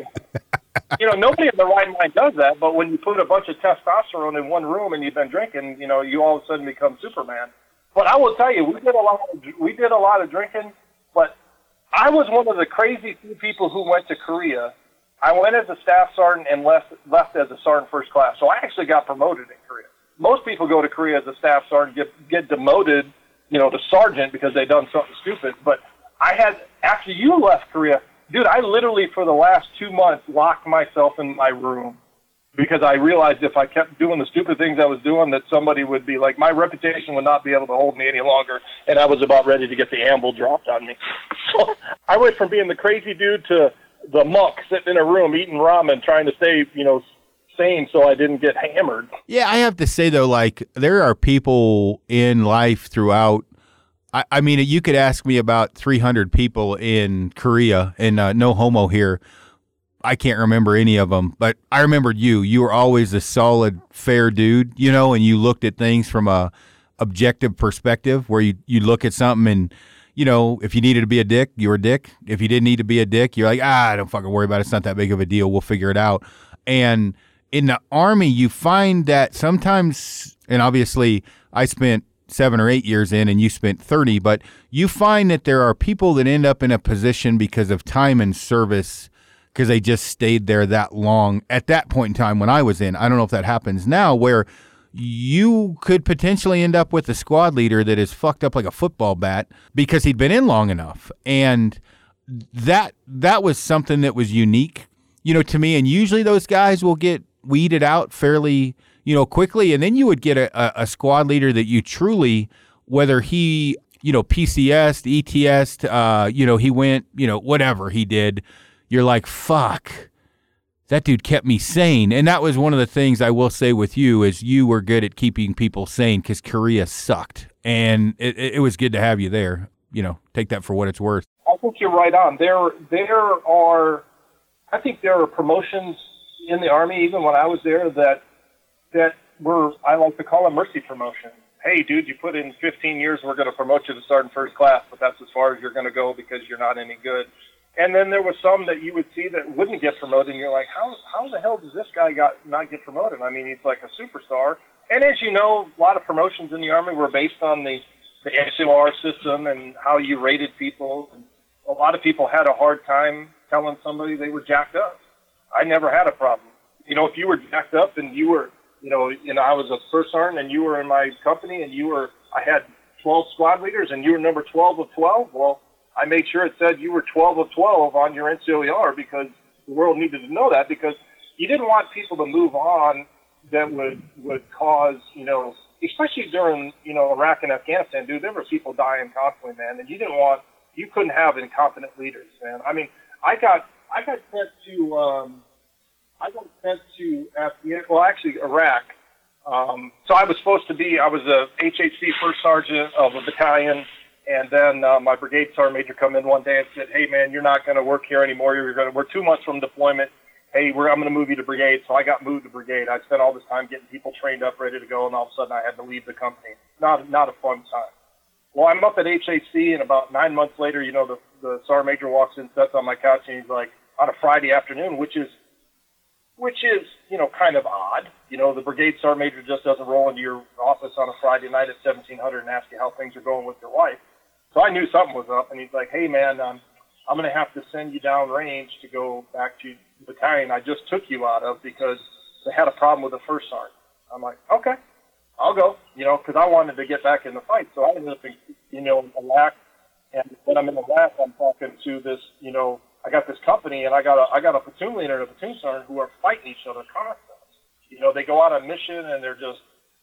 You know, nobody in the right mind does that. But when you put a bunch of testosterone in one room and you've been drinking, you know, you all of a sudden become Superman. But I will tell you, we did a lot. Of, we did a lot of drinking, but I was one of the crazy few people who went to Korea I went as a staff sergeant and left left as a sergeant first class. So I actually got promoted in Korea. Most people go to Korea as a staff sergeant, get get demoted, you know, to sergeant because they done something stupid. But I had after you left Korea, dude, I literally for the last two months locked myself in my room because I realized if I kept doing the stupid things I was doing, that somebody would be like, my reputation would not be able to hold me any longer, and I was about ready to get the amble dropped on me. So I went from being the crazy dude to the monk sitting in a room eating ramen, trying to stay, you know, sane so I didn't get hammered. Yeah, I have to say though, like there are people in life throughout. I, I mean, you could ask me about 300 people in Korea, and uh, no homo here. I can't remember any of them, but I remembered you. You were always a solid, fair dude, you know, and you looked at things from a objective perspective, where you you look at something and you know, if you needed to be a dick, you were a dick. If you didn't need to be a dick, you're like, ah, don't fucking worry about it. It's not that big of a deal. We'll figure it out. And in the army, you find that sometimes, and obviously, I spent seven or eight years in and you spent 30, but you find that there are people that end up in a position because of time and service because they just stayed there that long at that point in time when I was in. I don't know if that happens now where you could potentially end up with a squad leader that is fucked up like a football bat because he'd been in long enough. And that that was something that was unique, you know, to me. And usually those guys will get weeded out fairly, you know, quickly. And then you would get a, a squad leader that you truly, whether he, you know, PCS, ETS, uh, you know, he went, you know, whatever he did you're like, fuck, that dude kept me sane. And that was one of the things I will say with you is you were good at keeping people sane because Korea sucked. And it, it was good to have you there. You know, take that for what it's worth. I think you're right on. There, there are, I think there are promotions in the army, even when I was there, that that were I like to call them mercy promotions. Hey, dude, you put in 15 years, we're going to promote you to sergeant first class, but that's as far as you're going to go because you're not any good. And then there was some that you would see that wouldn't get promoted, and you're like, how how the hell does this guy got not get promoted? I mean, he's like a superstar. And as you know, a lot of promotions in the army were based on the the SOR system and how you rated people. And a lot of people had a hard time telling somebody they were jacked up. I never had a problem. You know, if you were jacked up and you were, you know, know, I was a first sergeant and you were in my company and you were, I had 12 squad leaders and you were number 12 of 12. Well, I made sure it said you were 12 of 12 on your NCOER because the world needed to know that because you didn't want people to move on that would would cause you know especially during you know Iraq and Afghanistan, dude. There were people dying constantly, man, and you didn't want you couldn't have incompetent leaders, man. I mean, I got I got sent to um, I got sent to Afghanistan. Well, actually Iraq. Um, so I was supposed to be I was a HHC first sergeant of a battalion and then uh, my brigade sergeant major come in one day and said, "Hey man, you're not going to work here anymore. You're going to. We're two months from deployment. Hey, we're, I'm going to move you to brigade." So I got moved to brigade. I spent all this time getting people trained up, ready to go, and all of a sudden I had to leave the company. Not not a fun time. Well, I'm up at HAC, and about nine months later, you know, the the sergeant major walks in, sits on my couch, and he's like, on a Friday afternoon, which is which is, you know, kind of odd. You know, the brigade sergeant major just doesn't roll into your office on a Friday night at 1700 and ask you how things are going with your wife. So I knew something was up, and he's like, "Hey, man, um, I'm to have to send you down range to go back to the battalion I just took you out of because they had a problem with the first sergeant." I'm like, "Okay, I'll go," you know, because I wanted to get back in the fight. So I ended up, in, you know, in Iraq, and when I'm in Iraq, I'm talking to this, you know, I got this company, and I got a I got a platoon leader and a platoon sergeant who are fighting each other constantly. You know, they go out on mission and they're just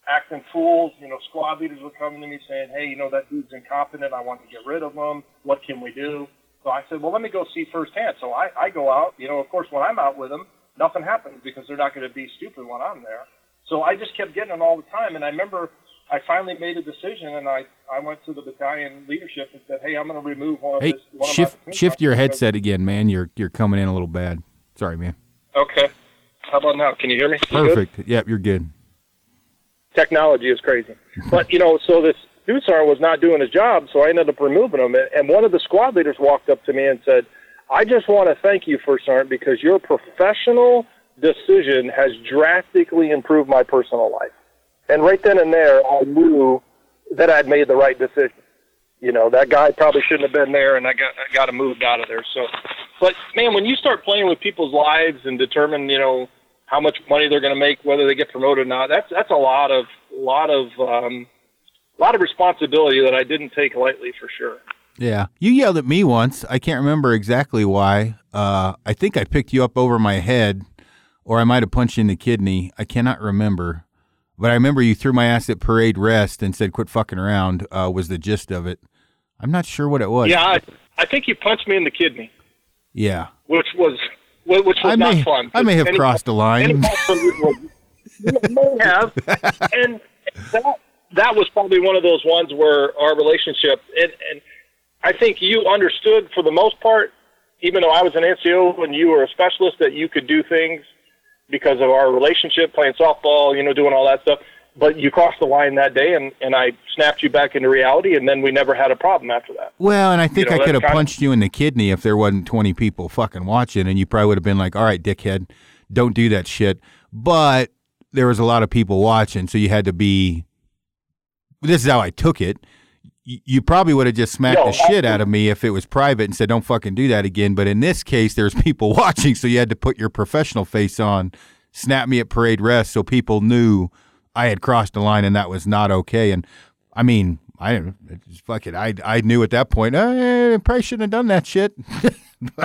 acting fools. You know, squad leaders were coming to me saying, "Hey, you know that dude's incompetent. I want to get rid of him. What can we do?" So I said, "Well, let me go see firsthand." So I, I go out. You know, of course, when I'm out with them, nothing happens because they're not going to be stupid when I'm there. So I just kept getting it all the time. And I remember I finally made a decision, and I I went to the battalion leadership and said, "Hey, I'm going to remove one hey, of this." One shift of my shift your headset again, man. You're you're coming in a little bad. Sorry, man. Okay. How about now? Can you hear me? Perfect. Yep, you're good technology is crazy. But you know, so this Dusar was not doing his job, so I ended up removing him. And one of the squad leaders walked up to me and said, "I just want to thank you, First Sergeant, because your professional decision has drastically improved my personal life." And right then and there, I knew that I'd made the right decision. You know, that guy probably shouldn't have been there, and I got I got him moved out of there. So, but man, when you start playing with people's lives and determine, you know, how much money they're going to make, whether they get promoted or not. That's that's a lot of lot of um, lot of responsibility that I didn't take lightly for sure. Yeah, you yelled at me once. I can't remember exactly why. Uh, I think I picked you up over my head, or I might have punched you in the kidney. I cannot remember, but I remember you threw my ass at parade rest and said, "Quit fucking around." Uh, was the gist of it? I'm not sure what it was. Yeah, I, I think you punched me in the kidney. Yeah, which was which was I not may, fun. I may have any, crossed a line. may have, and that that was probably one of those ones where our relationship and, and I think you understood for the most part, even though I was an NCO and you were a specialist, that you could do things because of our relationship, playing softball, you know, doing all that stuff but you crossed the line that day and, and I snapped you back into reality and then we never had a problem after that. Well, and I think you know, I could have punched of... you in the kidney if there wasn't 20 people fucking watching and you probably would have been like, all right, dickhead, don't do that shit. But there was a lot of people watching, so you had to be this is how I took it. You probably would have just smacked no, the shit out of me if it was private and said, "Don't fucking do that again." But in this case, there's people watching, so you had to put your professional face on, snap me at parade rest, so people knew I had crossed the line and that was not okay. And I mean, I fuck it. I I knew at that point. I probably shouldn't have done that shit.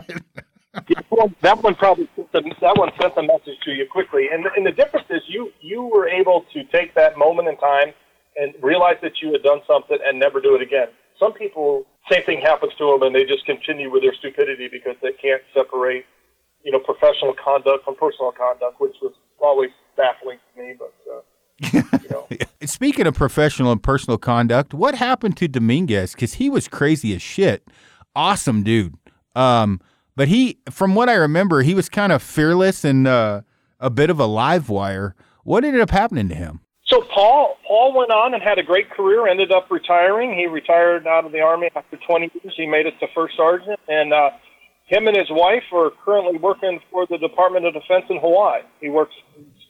that one probably sent the, that one sent the message to you quickly. And and the difference is you you were able to take that moment in time and realize that you had done something and never do it again. Some people, same thing happens to them, and they just continue with their stupidity because they can't separate, you know, professional conduct from personal conduct, which was always baffling to me. But uh, Speaking of professional and personal conduct, what happened to Dominguez? Because he was crazy as shit. Awesome dude. Um, but he, from what I remember, he was kind of fearless and uh, a bit of a live wire. What ended up happening to him? So Paul, Paul went on and had a great career. Ended up retiring. He retired out of the army after 20 years. He made it to first sergeant, and uh, him and his wife are currently working for the Department of Defense in Hawaii. He works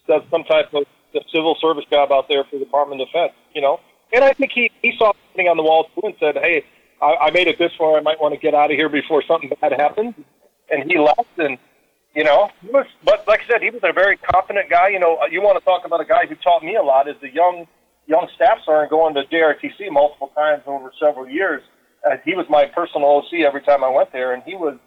does some type of the civil service job out there for the Department of Defense, you know. And I think he he saw something on the wall too and said, "Hey, I, I made it this far. I might want to get out of here before something bad happens." And he left, and you know, he was. But like I said, he was a very competent guy. You know, you want to talk about a guy who taught me a lot is the young young staff sergeant going to JRTC multiple times over several years. Uh, he was my personal OC every time I went there, and he was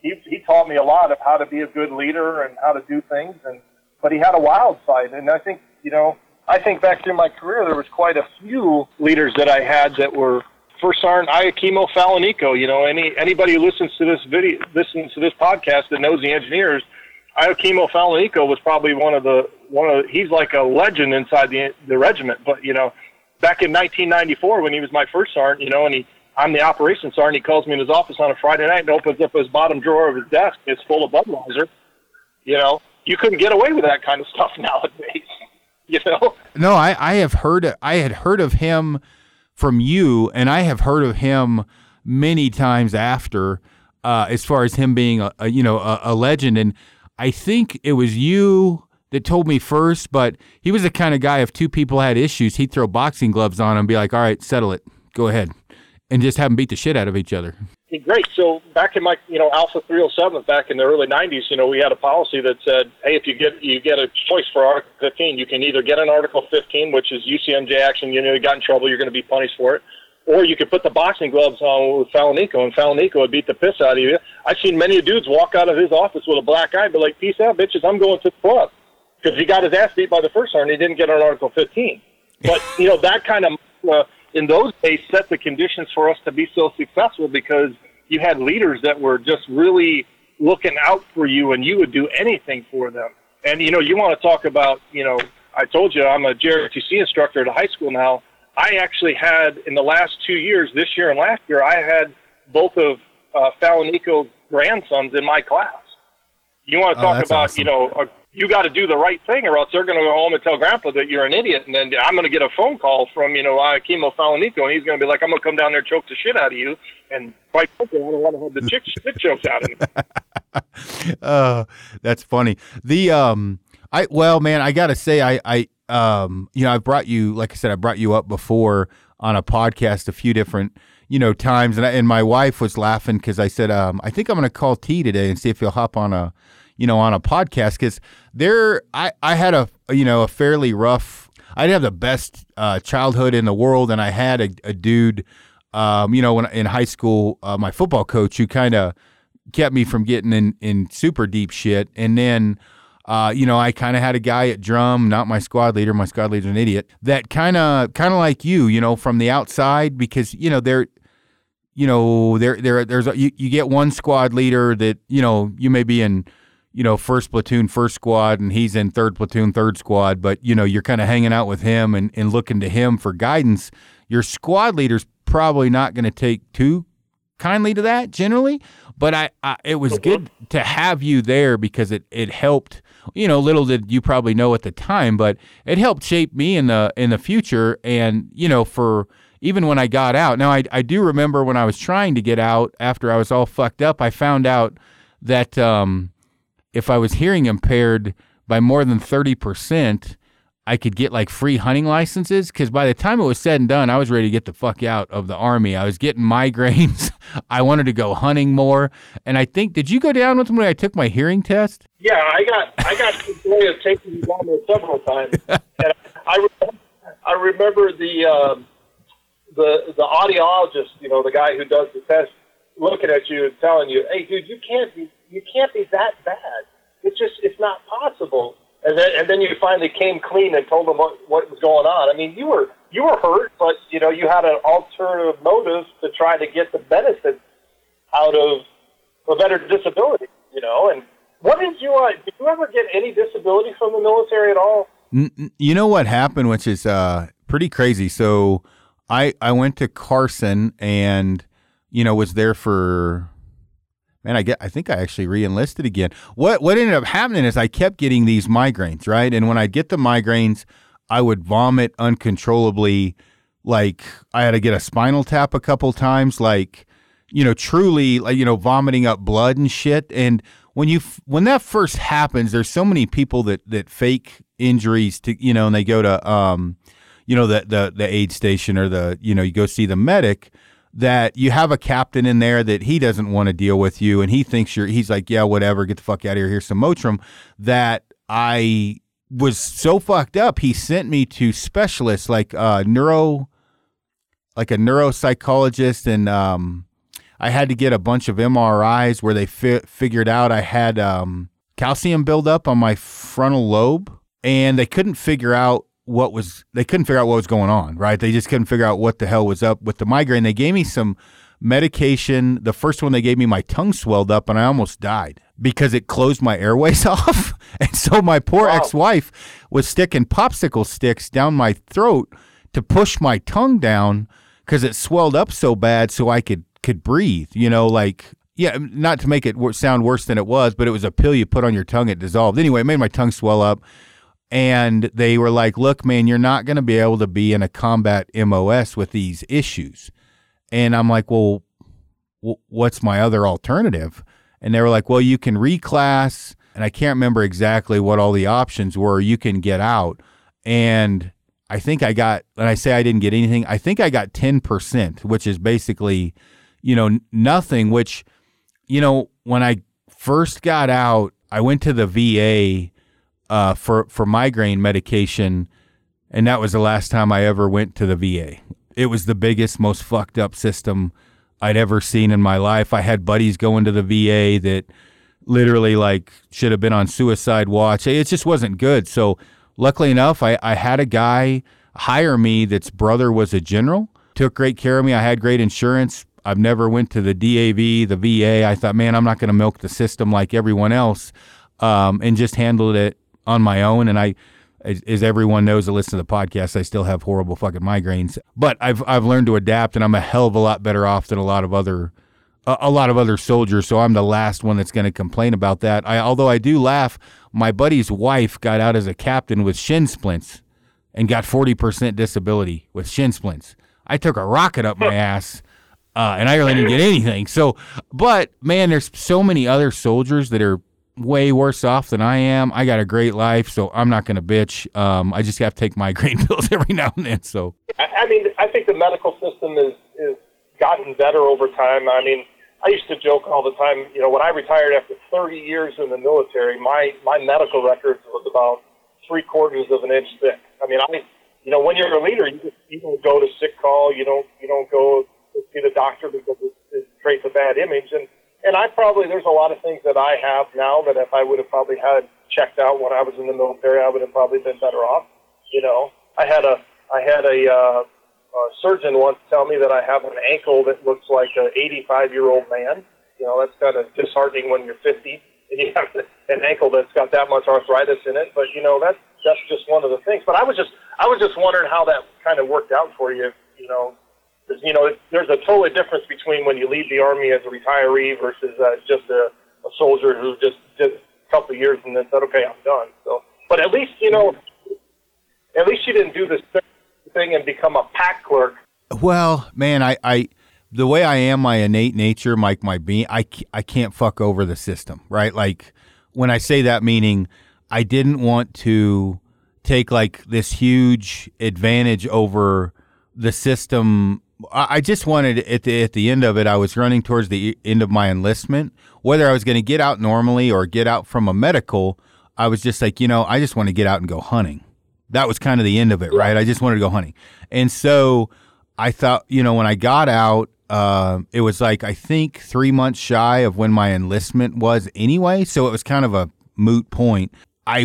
he he taught me a lot of how to be a good leader and how to do things and but he had a wild side. And I think, you know, I think back through my career, there was quite a few leaders that I had that were first sergeant Iachimo Falanico. You know, any anybody who listens to this video, listens to this podcast that knows the engineers, Iachimo Falanico was probably one of the one of he's like a legend inside the the regiment. But you know, back in 1994 when he was my first sergeant, you know, and he I'm the operations sergeant. He calls me in his office on a Friday night and opens up his bottom drawer of his desk. It's full of Budweiser. You know, you couldn't get away with that kind of stuff nowadays. You know? No, I, I have heard I had heard of him from you, and I have heard of him many times after, uh, as far as him being a, a you know a, a, legend. And I think it was you that told me first, but he was the kind of guy. If two people had issues, he'd throw boxing gloves on and be like, "All right, settle it, go ahead," and just have them beat the shit out of each other great. So back in my, you know, Alpha 307, back in the early 90s, you know, we had a policy that said, hey, if you get you get a choice for Article 15, you can either get an Article 15, which is UCMJ action, you know, you got in trouble, you're going to be punished for it, or you could put the boxing gloves on with Falanico, and Falanico would beat the piss out of you. I've seen many dudes walk out of his office with a black eye, but like, peace out, bitches, I'm going to the club. Because he got his ass beat by the first sergeant, he didn't get an Article 15. But, you know, that kind of, uh, in those days, set the conditions for us to be so successful because – you had leaders that were just really looking out for you and you would do anything for them. And, you know, you want to talk about, you know, I told you I'm a JROTC instructor at a high school now. I actually had, in the last two years, this year and last year, I had both of uh, Falanico's grandsons in my class. You want to oh, talk oh, about, awesome. you know, a you got to do the right thing, or else they're going to go home and tell Grandpa that you're an idiot, and then I'm going to get a phone call from you know Chemo Falanico, and he's going to be like, "I'm going to come down there and choke the shit out of you," and quite frankly, I don't want to have the chick shit jokes out of him. Oh, that's funny. The um, I well, man, I got to say, I I um, you know, I brought you, like I said, I brought you up before on a podcast a few different you know times, and I, and my wife was laughing because I said, um, I think I'm going to call T today and see if he'll hop on a you know, on a podcast because there, I, I had a, you know, a fairly rough, I didn't have the best uh, childhood in the world. And I had a, a dude, um, you know, when in high school, uh, my football coach who kind of kept me from getting in, in super deep shit. And then, uh, you know, I kind of had a guy at drum, not my squad leader. My squad leader's an idiot. That kind of, kind of like you, you know, from the outside, because you know they're, you know, there, there, there's a, you, you get one squad leader that you know you may be in you know, first platoon, first squad, and he's in third platoon, third squad, but, you know, you're kind of hanging out with him and, and looking to him for guidance, your squad leader's probably not going to take too kindly to that generally. But I, I, it was good to have you there because it, it helped. You know, little did you probably know at the time, but it helped shape me in the in the future. And you know, for even when I got out. Now, I I do remember when I was trying to get out after I was all fucked up. I found out that um, if I was hearing impaired by more than 30%, I could get like free hunting licenses because by the time it was said and done, I was ready to get the fuck out of the army. I was getting migraines. I wanted to go hunting more, and I think did you go down with me when I took my hearing test? Yeah, I got I got the joy of taking you down there several times, and I re- I remember the um, the the audiologist, you know, the guy who does the test, looking at you and telling you, "Hey, dude, you can't be you can't be that bad. It's just it's not possible." And then and then you finally came clean and told them what what was going on. I mean, you were you were hurt, but you know you had an alternative motive to try to get the benefit out of a better disability. You know, and what did you uh, did you ever get any disability from the military at all? You know what happened, which is uh, pretty crazy. So I I went to Carson and you know was there for man, I get I think I actually re-enlisted again. What what ended up happening is I kept getting these migraines, right? And when I'd get the migraines, I would vomit uncontrollably. Like I had to get a spinal tap a couple times, like you know, truly like you know, vomiting up blood and shit. And when you when that first happens, there's so many people that that fake injuries to you know, and they go to um, you know, the the the aid station or the you know, you go see the medic that you have a captain in there that he doesn't want to deal with you and he thinks you're he's like yeah whatever get the fuck out of here here's some motrin that i was so fucked up he sent me to specialists like uh neuro like a neuropsychologist and um i had to get a bunch of mris where they fi- figured out i had um calcium buildup on my frontal lobe and they couldn't figure out what was they couldn't figure out what was going on, right? They just couldn't figure out what the hell was up with the migraine. They gave me some medication. The first one they gave me, my tongue swelled up and I almost died because it closed my airways off. and so my poor wow. ex-wife was sticking popsicle sticks down my throat to push my tongue down because it swelled up so bad so I could could breathe, you know, like yeah, not to make it sound worse than it was, but it was a pill you put on your tongue, it dissolved. Anyway, it made my tongue swell up and they were like, "Look, man, you're not going to be able to be in a combat MOS with these issues." And I'm like, "Well, w- what's my other alternative?" And they were like, "Well, you can reclass." And I can't remember exactly what all the options were. You can get out. And I think I got, and I say I didn't get anything, I think I got 10%, which is basically, you know, nothing, which, you know, when I first got out, I went to the VA uh, for for migraine medication, and that was the last time I ever went to the VA. It was the biggest, most fucked up system I'd ever seen in my life. I had buddies going to the VA that literally like should have been on suicide watch. It just wasn't good. So luckily enough, I, I had a guy hire me that's brother was a general, took great care of me. I had great insurance. I've never went to the DAV, the VA. I thought, man, I'm not going to milk the system like everyone else, um, and just handled it on my own, and I, as everyone knows that listen to the podcast, I still have horrible fucking migraines. But I've I've learned to adapt, and I'm a hell of a lot better off than a lot of other a, a lot of other soldiers. So I'm the last one that's going to complain about that. I although I do laugh, my buddy's wife got out as a captain with shin splints and got 40% disability with shin splints. I took a rocket up my ass. Uh, and I really didn't get anything. So, but man, there's so many other soldiers that are way worse off than I am. I got a great life, so I'm not going to bitch. Um, I just have to take migraine pills every now and then. So I mean, I think the medical system is is gotten better over time. I mean, I used to joke all the time. You know, when I retired after 30 years in the military, my my medical records was about three quarters of an inch thick. I mean, I you know, when you're a leader, you just you don't go to sick call. You don't you don't go to see the doctor because it, it creates a bad image and and I probably there's a lot of things that I have now that if I would have probably had checked out when I was in the military, I would have probably been better off. You know, I had a I had a, uh, a surgeon once tell me that I have an ankle that looks like an 85 year old man. You know, that's kind of disheartening when you're 50 and you have an ankle that's got that much arthritis in it. But you know, that's that's just one of the things. But I was just I was just wondering how that kind of worked out for you. You know, there's a totally difference between when you leave the army as a retiree versus uh, just a, a soldier who just did a couple of years and then said, "Okay, I'm done." So, but at least you know, at least you didn't do this thing and become a pack clerk. Well, man, I, I the way I am, my innate nature, Mike, my being, I, I can't fuck over the system, right? Like when I say that, meaning I didn't want to take like this huge advantage over the system. I just wanted at the at the end of it, I was running towards the end of my enlistment. Whether I was going to get out normally or get out from a medical, I was just like, you know, I just want to get out and go hunting. That was kind of the end of it, right? I just wanted to go hunting, and so I thought, you know, when I got out, uh, it was like I think three months shy of when my enlistment was anyway. So it was kind of a moot point. I,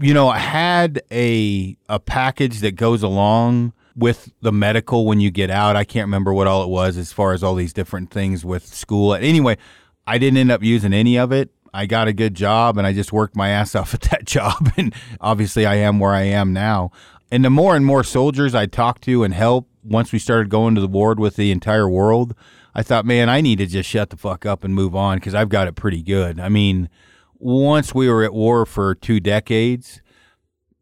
you know, I had a a package that goes along with the medical when you get out. I can't remember what all it was as far as all these different things with school. Anyway, I didn't end up using any of it. I got a good job and I just worked my ass off at that job. And obviously, I am where I am now. And the more and more soldiers I talked to and help once we started going to the ward with the entire world, I thought, man, I need to just shut the fuck up and move on because I've got it pretty good. I mean, once we were at war for two decades,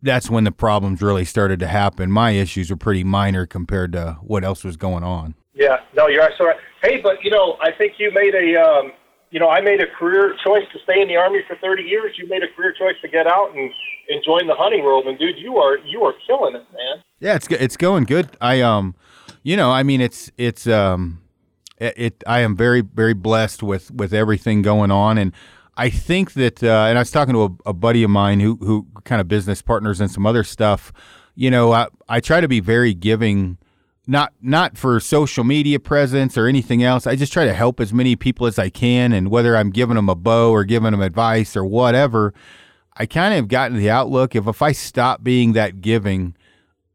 that's when the problems really started to happen. My issues were pretty minor compared to what else was going on. Yeah, no, you're absolutely right. Hey, but you know, I think you made a, um, you know, I made a career choice to stay in the army for 30 years. You made a career choice to get out and, and join the hunting world. And dude, you are you are killing it, man. Yeah, it's it's going good. I um, you know, I mean, it's it's um, it, it I am very very blessed with with everything going on and. I think that, uh, and I was talking to a, a, buddy of mine who, who kind of business partners and some other stuff. You know, I, I try to be very giving, not not for social media presence or anything else. I just try to help as many people as I can, and whether I'm giving them a bow or giving them advice or whatever, I kind of gotten the outlook if if I stop being that giving,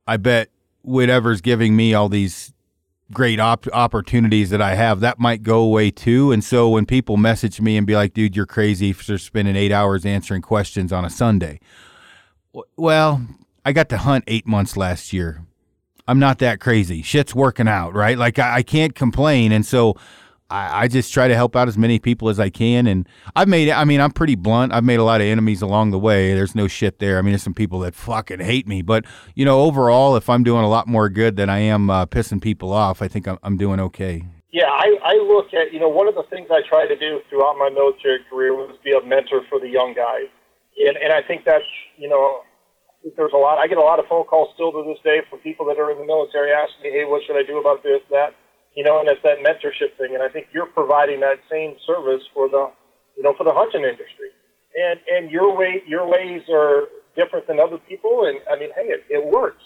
I bet whatever's giving me all these great op- opportunities that I have, that might go away too. And so when people message me and be like, dude, you're crazy for spending eight hours answering questions on a Sunday. Well, I got to hunt eight months last year. I'm not that crazy. Shit's working out, right? Like I, I can't complain. And so I, I, just try to help out as many people as I can. And I've made, I mean, I'm pretty blunt. I've made a lot of enemies along the way. There's no shit there. I mean, there's some people that fucking hate me. But, you know, overall, if I'm doing a lot more good than I am uh, pissing people off, I think I'm, I'm doing okay. Yeah, I, I look at, you know, one of the things I try to do throughout my military career was be a mentor for the young guys. And, and I think that's, you know, there's a lot, I get a lot of phone calls still to this day from people that are in the military asking me, hey, what should I do about this, that? You know, and it's that mentorship thing. And I think you're providing that same service for the, you know, for the hunting industry. And and your way your ways are different than other people. And I mean, hey, it, it works.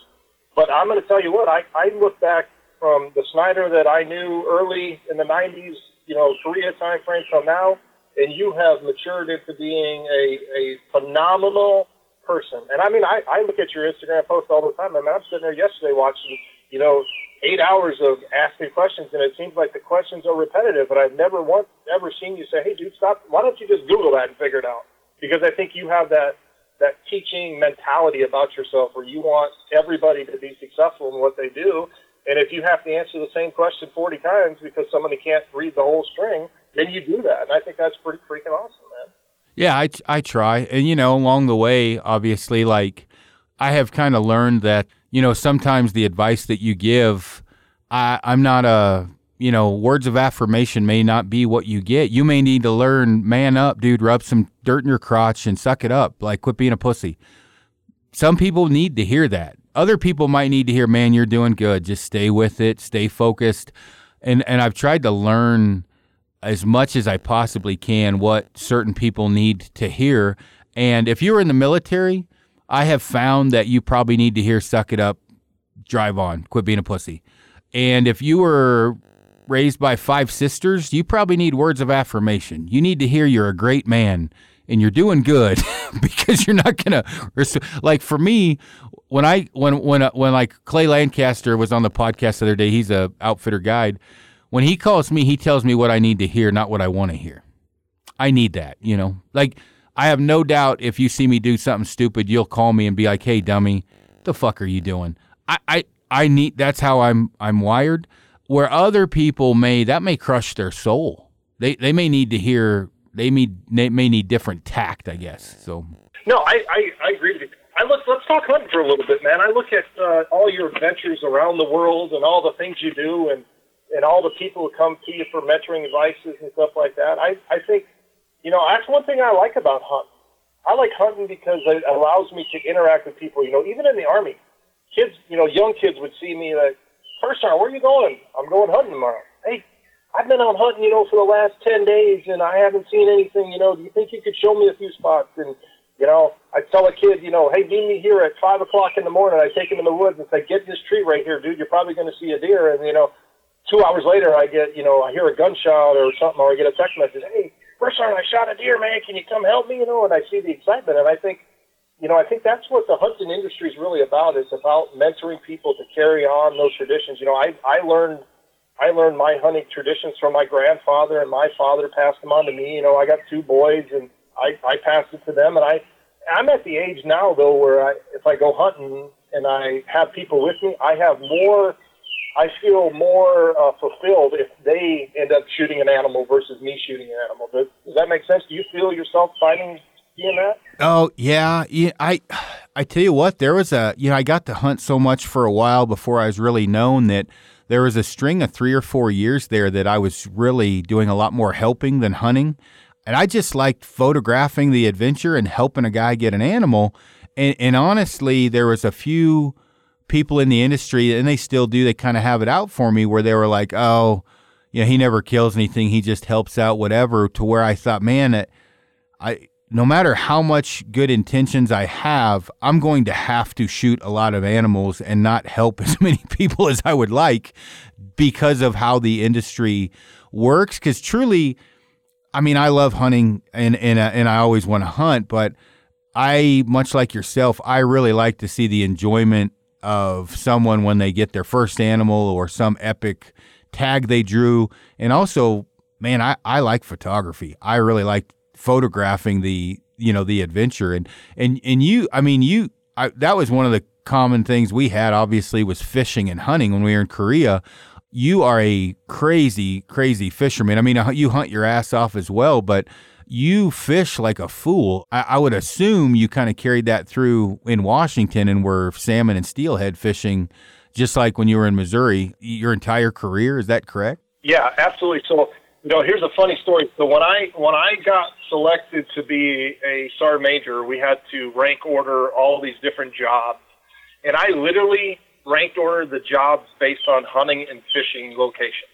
But I'm going to tell you what I I look back from the Snyder that I knew early in the '90s, you know, Korea time frame till now, and you have matured into being a a phenomenal person. And I mean, I I look at your Instagram post all the time. I mean, I'm sitting there yesterday watching, you know, eight hours of asking questions, and it seems like the questions are repetitive. But I've never once ever seen you say, "Hey, dude, stop! Why don't you just Google that and figure it out?" Because I think you have that that teaching mentality about yourself, where you want everybody to be successful in what they do. And if you have to answer the same question 40 times because somebody can't read the whole string, then you do that. And I think that's pretty freaking awesome, man. Yeah, I, I try. And, you know, along the way, obviously, like, I have kind of learned that you know, sometimes the advice that you give, I, I'm not a, you know, words of affirmation may not be what you get. You may need to learn, man up, dude, rub some dirt in your crotch and suck it up. Like, quit being a pussy. Some people need to hear that. Other people might need to hear, man, you're doing good. Just stay with it, stay focused. And, and I've tried to learn as much as I possibly can what certain people need to hear. And if you're in the military, I have found that you probably need to hear suck it up, drive on, quit being a pussy. And if you were raised by five sisters, you probably need words of affirmation. You need to hear you're a great man and you're doing good because you're not gonna like for me when I when when uh, when like Clay Lancaster was on the podcast the other day. He's a outfitter guide. When he calls me, he tells me what I need to hear, not what I want to hear. I need that, you know. Like I have no doubt if you see me do something stupid, you'll call me and be like, "Hey, dummy, the fuck are you doing?" I, I, I need. That's how I'm. I'm wired. Where other people may that may crush their soul. They they may need to hear. They may they may need different tact. I guess. So. No, I I, I agree with you. I look. Let's talk hunting for a little bit, man. I look at uh, all your adventures around the world and all the things you do, and and all the people who come to you for mentoring advices and stuff like that. I I think you know, that's one thing I like about hunting. I like hunting because it allows me to interact with people. You know, even in the army, kids, you know, young kids would see me like, first time, where are you going? I'm going hunting tomorrow. Hey, I've been out hunting, you know, for the last 10 days and I haven't seen anything, you know, do you think you could show me a few spots? And, you know, I tell a kid, you know, hey, meet me here at 5 o'clock in the morning. I take him in the woods and say, get this tree right here, dude. You're probably going to see a deer. And, you know, two hours later, I get, you know, I hear a gunshot or something, or I get a text message, hey, first time I shot a deer, man, can you come help me? You know, and I see the excitement. And I think, you know, I think that's what the hunting industry is really about. It's about mentoring people to carry on those traditions. You know, I, I learned I learned my hunting traditions from my grandfather, and my father passed them on to me. You know, I got two boys, and I, I passed it to them. And I, I'm at the age now though where I, if I go hunting and I have people with me, I have more. I feel more uh, fulfilled if they end up shooting an animal versus me shooting an animal. Does, does that make sense? Do you feel yourself fighting in that? Oh yeah, yeah. I, I tell you what, there was a you know I got to hunt so much for a while before I was really known that there was a string of three or four years there that I was really doing a lot more helping than hunting. And I just liked photographing the adventure and helping a guy get an animal. And, and honestly, there was a few people in the industry, and they still do, they kind of have it out for me where they were like, oh, you know, he never kills anything. He just helps out, whatever, to where I thought, man, I, no matter how much good intentions I have, I'm going to have to shoot a lot of animals and not help as many people as I would like because of how the industry works. Because truly, I mean, I love hunting and and uh, and I always want to hunt, but I, much like yourself, I really like to see the enjoyment of someone when they get their first animal or some epic tag they drew, and also, man, I I like photography. I really like photographing the you know the adventure. And and and you I mean you I, that was one of the common things we had obviously was fishing and hunting when we were in Korea. You are a crazy crazy fisherman. I mean you hunt your ass off as well but you fish like a fool I, I would assume you kind of carried that through in Washington and were salmon and steelhead fishing just like when you were in Missouri your entire career is that correct yeah absolutely so you know, here's a funny story. So when I when I got selected to be a sergeant major, we had to rank order all these different jobs, and I literally ranked ordered the jobs based on hunting and fishing location.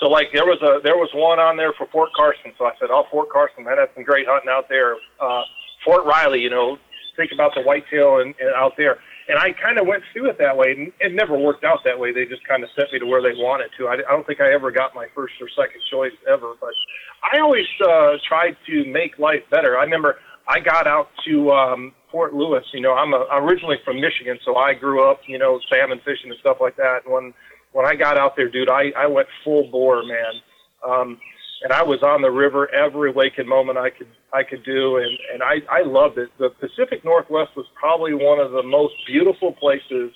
So like there was a there was one on there for Fort Carson. So I said, oh Fort Carson, man, that's some great hunting out there. Uh, Fort Riley, you know, think about the whitetail and, and out there. And I kind of went through it that way, and it never worked out that way. They just kind of sent me to where they wanted to. I, I don't think I ever got my first or second choice ever, but I always uh, tried to make life better. I remember I got out to um, Fort Lewis. You know, I'm a, originally from Michigan, so I grew up, you know, salmon fishing and stuff like that. And when when I got out there, dude, I I went full bore, man. Um, and I was on the river every waking moment I could I could do, and and I I loved it. The Pacific Northwest was probably one of the most beautiful places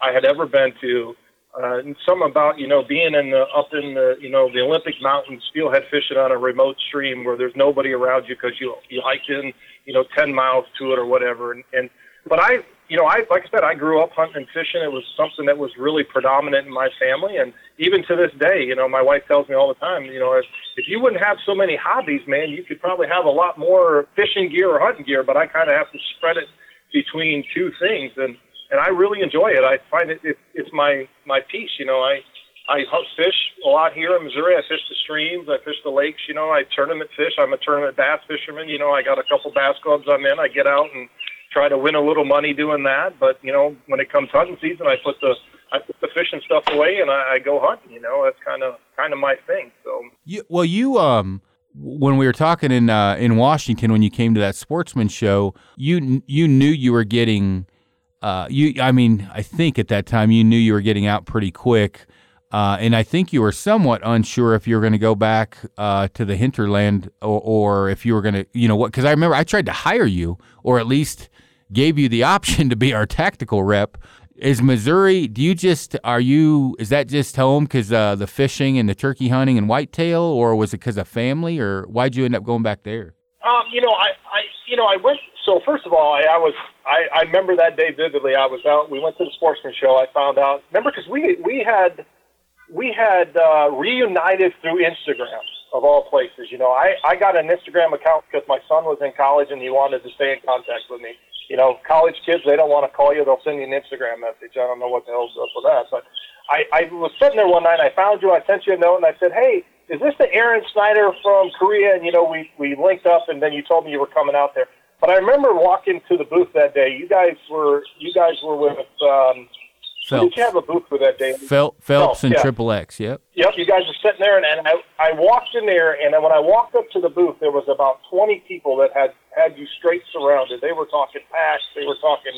I had ever been to. Uh, and some about you know being in the up in the you know the Olympic Mountains, steelhead fishing on a remote stream where there's nobody around you because you you hiked in you know 10 miles to it or whatever. And, and but I you know, I like I said, I grew up hunting and fishing. It was something that was really predominant in my family, and even to this day, you know, my wife tells me all the time, you know, if, if you wouldn't have so many hobbies, man, you could probably have a lot more fishing gear or hunting gear. But I kind of have to spread it between two things, and and I really enjoy it. I find it, it it's my my piece. You know, I I hunt fish a lot here in Missouri. I fish the streams, I fish the lakes. You know, I tournament fish. I'm a tournament bass fisherman. You know, I got a couple bass clubs I'm in. I get out and try to win a little money doing that. But you know, when it comes hunting season, I put the I put the fishing stuff away and I, I go hunting. You know, that's kind of kind of my thing. So you, well, you um when we were talking in uh, in Washington when you came to that sportsman show, you you knew you were getting uh, you. I mean, I think at that time you knew you were getting out pretty quick. Uh, and I think you were somewhat unsure if you were going to go back uh, to the hinterland or, or if you were going to, you know, what? Because I remember I tried to hire you, or at least gave you the option to be our tactical rep. Is Missouri? Do you just are you? Is that just home because uh, the fishing and the turkey hunting and whitetail, or was it because of family, or why'd you end up going back there? Um, you know, I, I, you know, I went. So first of all, I, I was, I, I remember that day vividly. I was out. We went to the sportsman show. I found out. Remember, because we we had we had uh, reunited through Instagram. of all places. You know, I, I got an Instagram account because my son was in college and he wanted to stay in contact with me. You know, college kids, they don't want to call you. They'll send you an Instagram message. I don't know what the hell's up with that. But I, I was sitting there one night. I found you. I sent you a note and I said, hey, is this the Aaron Snyder from Korea? And, you know, we, we linked up and then you told me you were coming out there. But I remember walking to the booth that day. You guys were, you guys were with, um, Phelps. Did you have a booth for that day? Phil, Phelps and yeah. Triple X. Yep. Yep. You guys were sitting there, and, and I, I walked in there, and when I walked up to the booth, there was about 20 people that had had you straight surrounded. They were talking packs. They were talking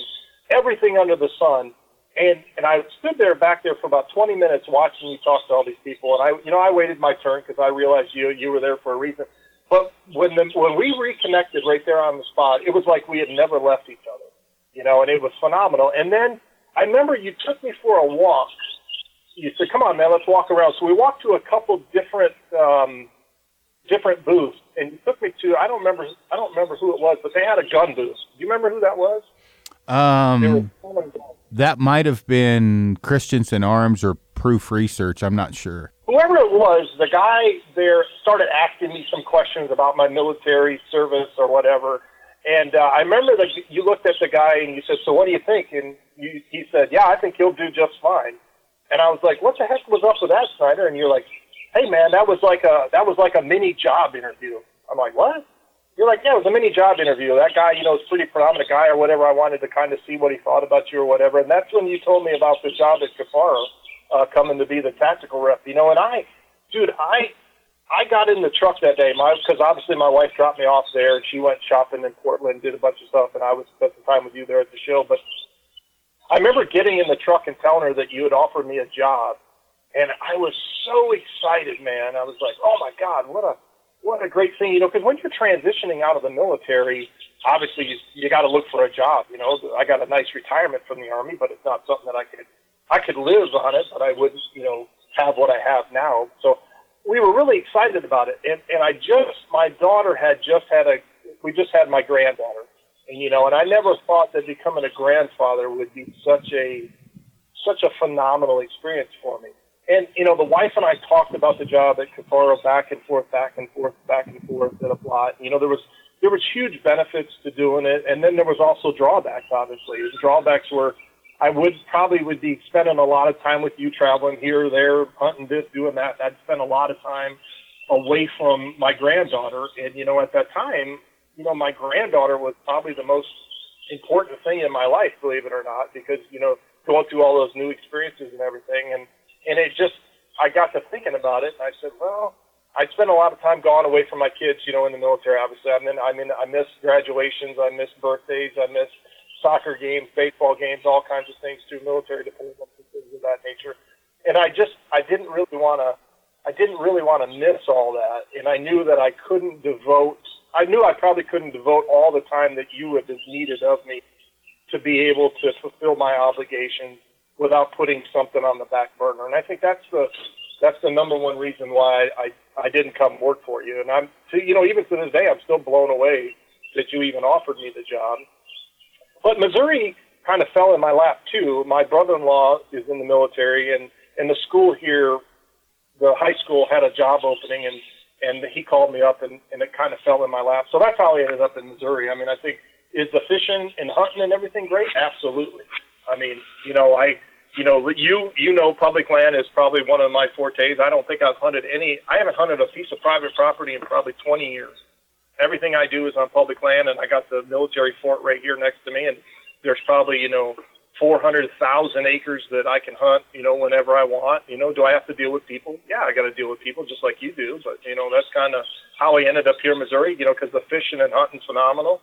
everything under the sun. And and I stood there back there for about 20 minutes watching you talk to all these people. And I, you know, I waited my turn because I realized you you were there for a reason. But when the, when we reconnected right there on the spot, it was like we had never left each other. You know, and it was phenomenal. And then I remember you took me for a walk. You said, "Come on, man, let's walk around." So we walked to a couple different um, different booths, and you took me to I don't remember I don't remember who it was, but they had a gun booth. Do you remember who that was? Um, that might have been Christensen Arms or Proof Research. I'm not sure. Whoever it was, the guy there started asking me some questions about my military service or whatever. And uh, I remember that you looked at the guy and you said, "So what do you think?" And you, he said, "Yeah, I think he'll do just fine." And I was like, "What the heck was up with that, Snyder?" And you're like, "Hey, man, that was like a that was like a mini job interview." I'm like, "What?" You're like, "Yeah, it was a mini job interview. That guy, you know, is pretty prominent guy or whatever. I wanted to kind of see what he thought about you or whatever." And that's when you told me about the job at Kifaru, uh, coming to be the tactical rep. You know, and I, dude, I I got in the truck that day, because obviously my wife dropped me off there, she went shopping in Portland, did a bunch of stuff, and I was spent some time with you there at the show. But I remember getting in the truck and telling her that you had offered me a job, and I was so excited, man. I was like, oh my god, what a what a great thing, you know, because when you're transitioning out of the military, obviously you, you got to look for a job. You know, I got a nice retirement from the army, but it's not something that I could I could live on it, but I wouldn't, you know, have what I have now. So we were really excited about it. And, and I just, my daughter had just had a, we just had my granddaughter. And, you know, and I never thought that becoming a grandfather would be such a, such a phenomenal experience for me. And, you know, the wife and I talked about the job at Kifaru back and forth, back and forth, back and forth at a lot. You know, there was, there was huge benefits to doing it. And then there was also drawbacks, obviously. The drawbacks were, I would probably would be spending a lot of time with you traveling here, there, hunting this, doing that. I'd spend a lot of time away from my granddaughter. And, you know, at that time, you know, my granddaughter was probably the most important thing in my life, believe it or not, because, you know, going through all those new experiences and everything. And, and it just, I got to thinking about it and I said, well, I spent a lot of time gone away from my kids, you know, in the military, obviously. I mean, I mean, I miss graduations. I miss birthdays. I miss soccer games, baseball games, all kinds of things through military deployments and things of that nature. And I just, I didn't really want to, I didn't really want to miss all that. And I knew that I couldn't devote, I knew I probably couldn't devote all the time that you would have needed of me to be able to fulfill my obligations without putting something on the back burner. And I think that's the, that's the number one reason why I, I didn't come work for you. And I'm, you know, even to this day, I'm still blown away that you even offered me the job. But Missouri kind of fell in my lap too. My brother-in-law is in the military, and and the school here, the high school had a job opening, and and he called me up, and and it kind of fell in my lap. So that's how I ended up in Missouri. I mean, I think is the fishing and hunting and everything great? Absolutely. I mean, you know, I you know, you you know, public land is probably one of my fortes. I don't think I've hunted any. I haven't hunted a piece of private property in probably 20 years everything I do is on public land, and I got the military fort right here next to me, and there's probably you know 400,000 acres that I can hunt, you know, whenever I want. You know, do I have to deal with people? Yeah, I got to deal with people just like you do. But you know, that's kind of how I ended up here in Missouri. You know, because the fishing and hunting's phenomenal.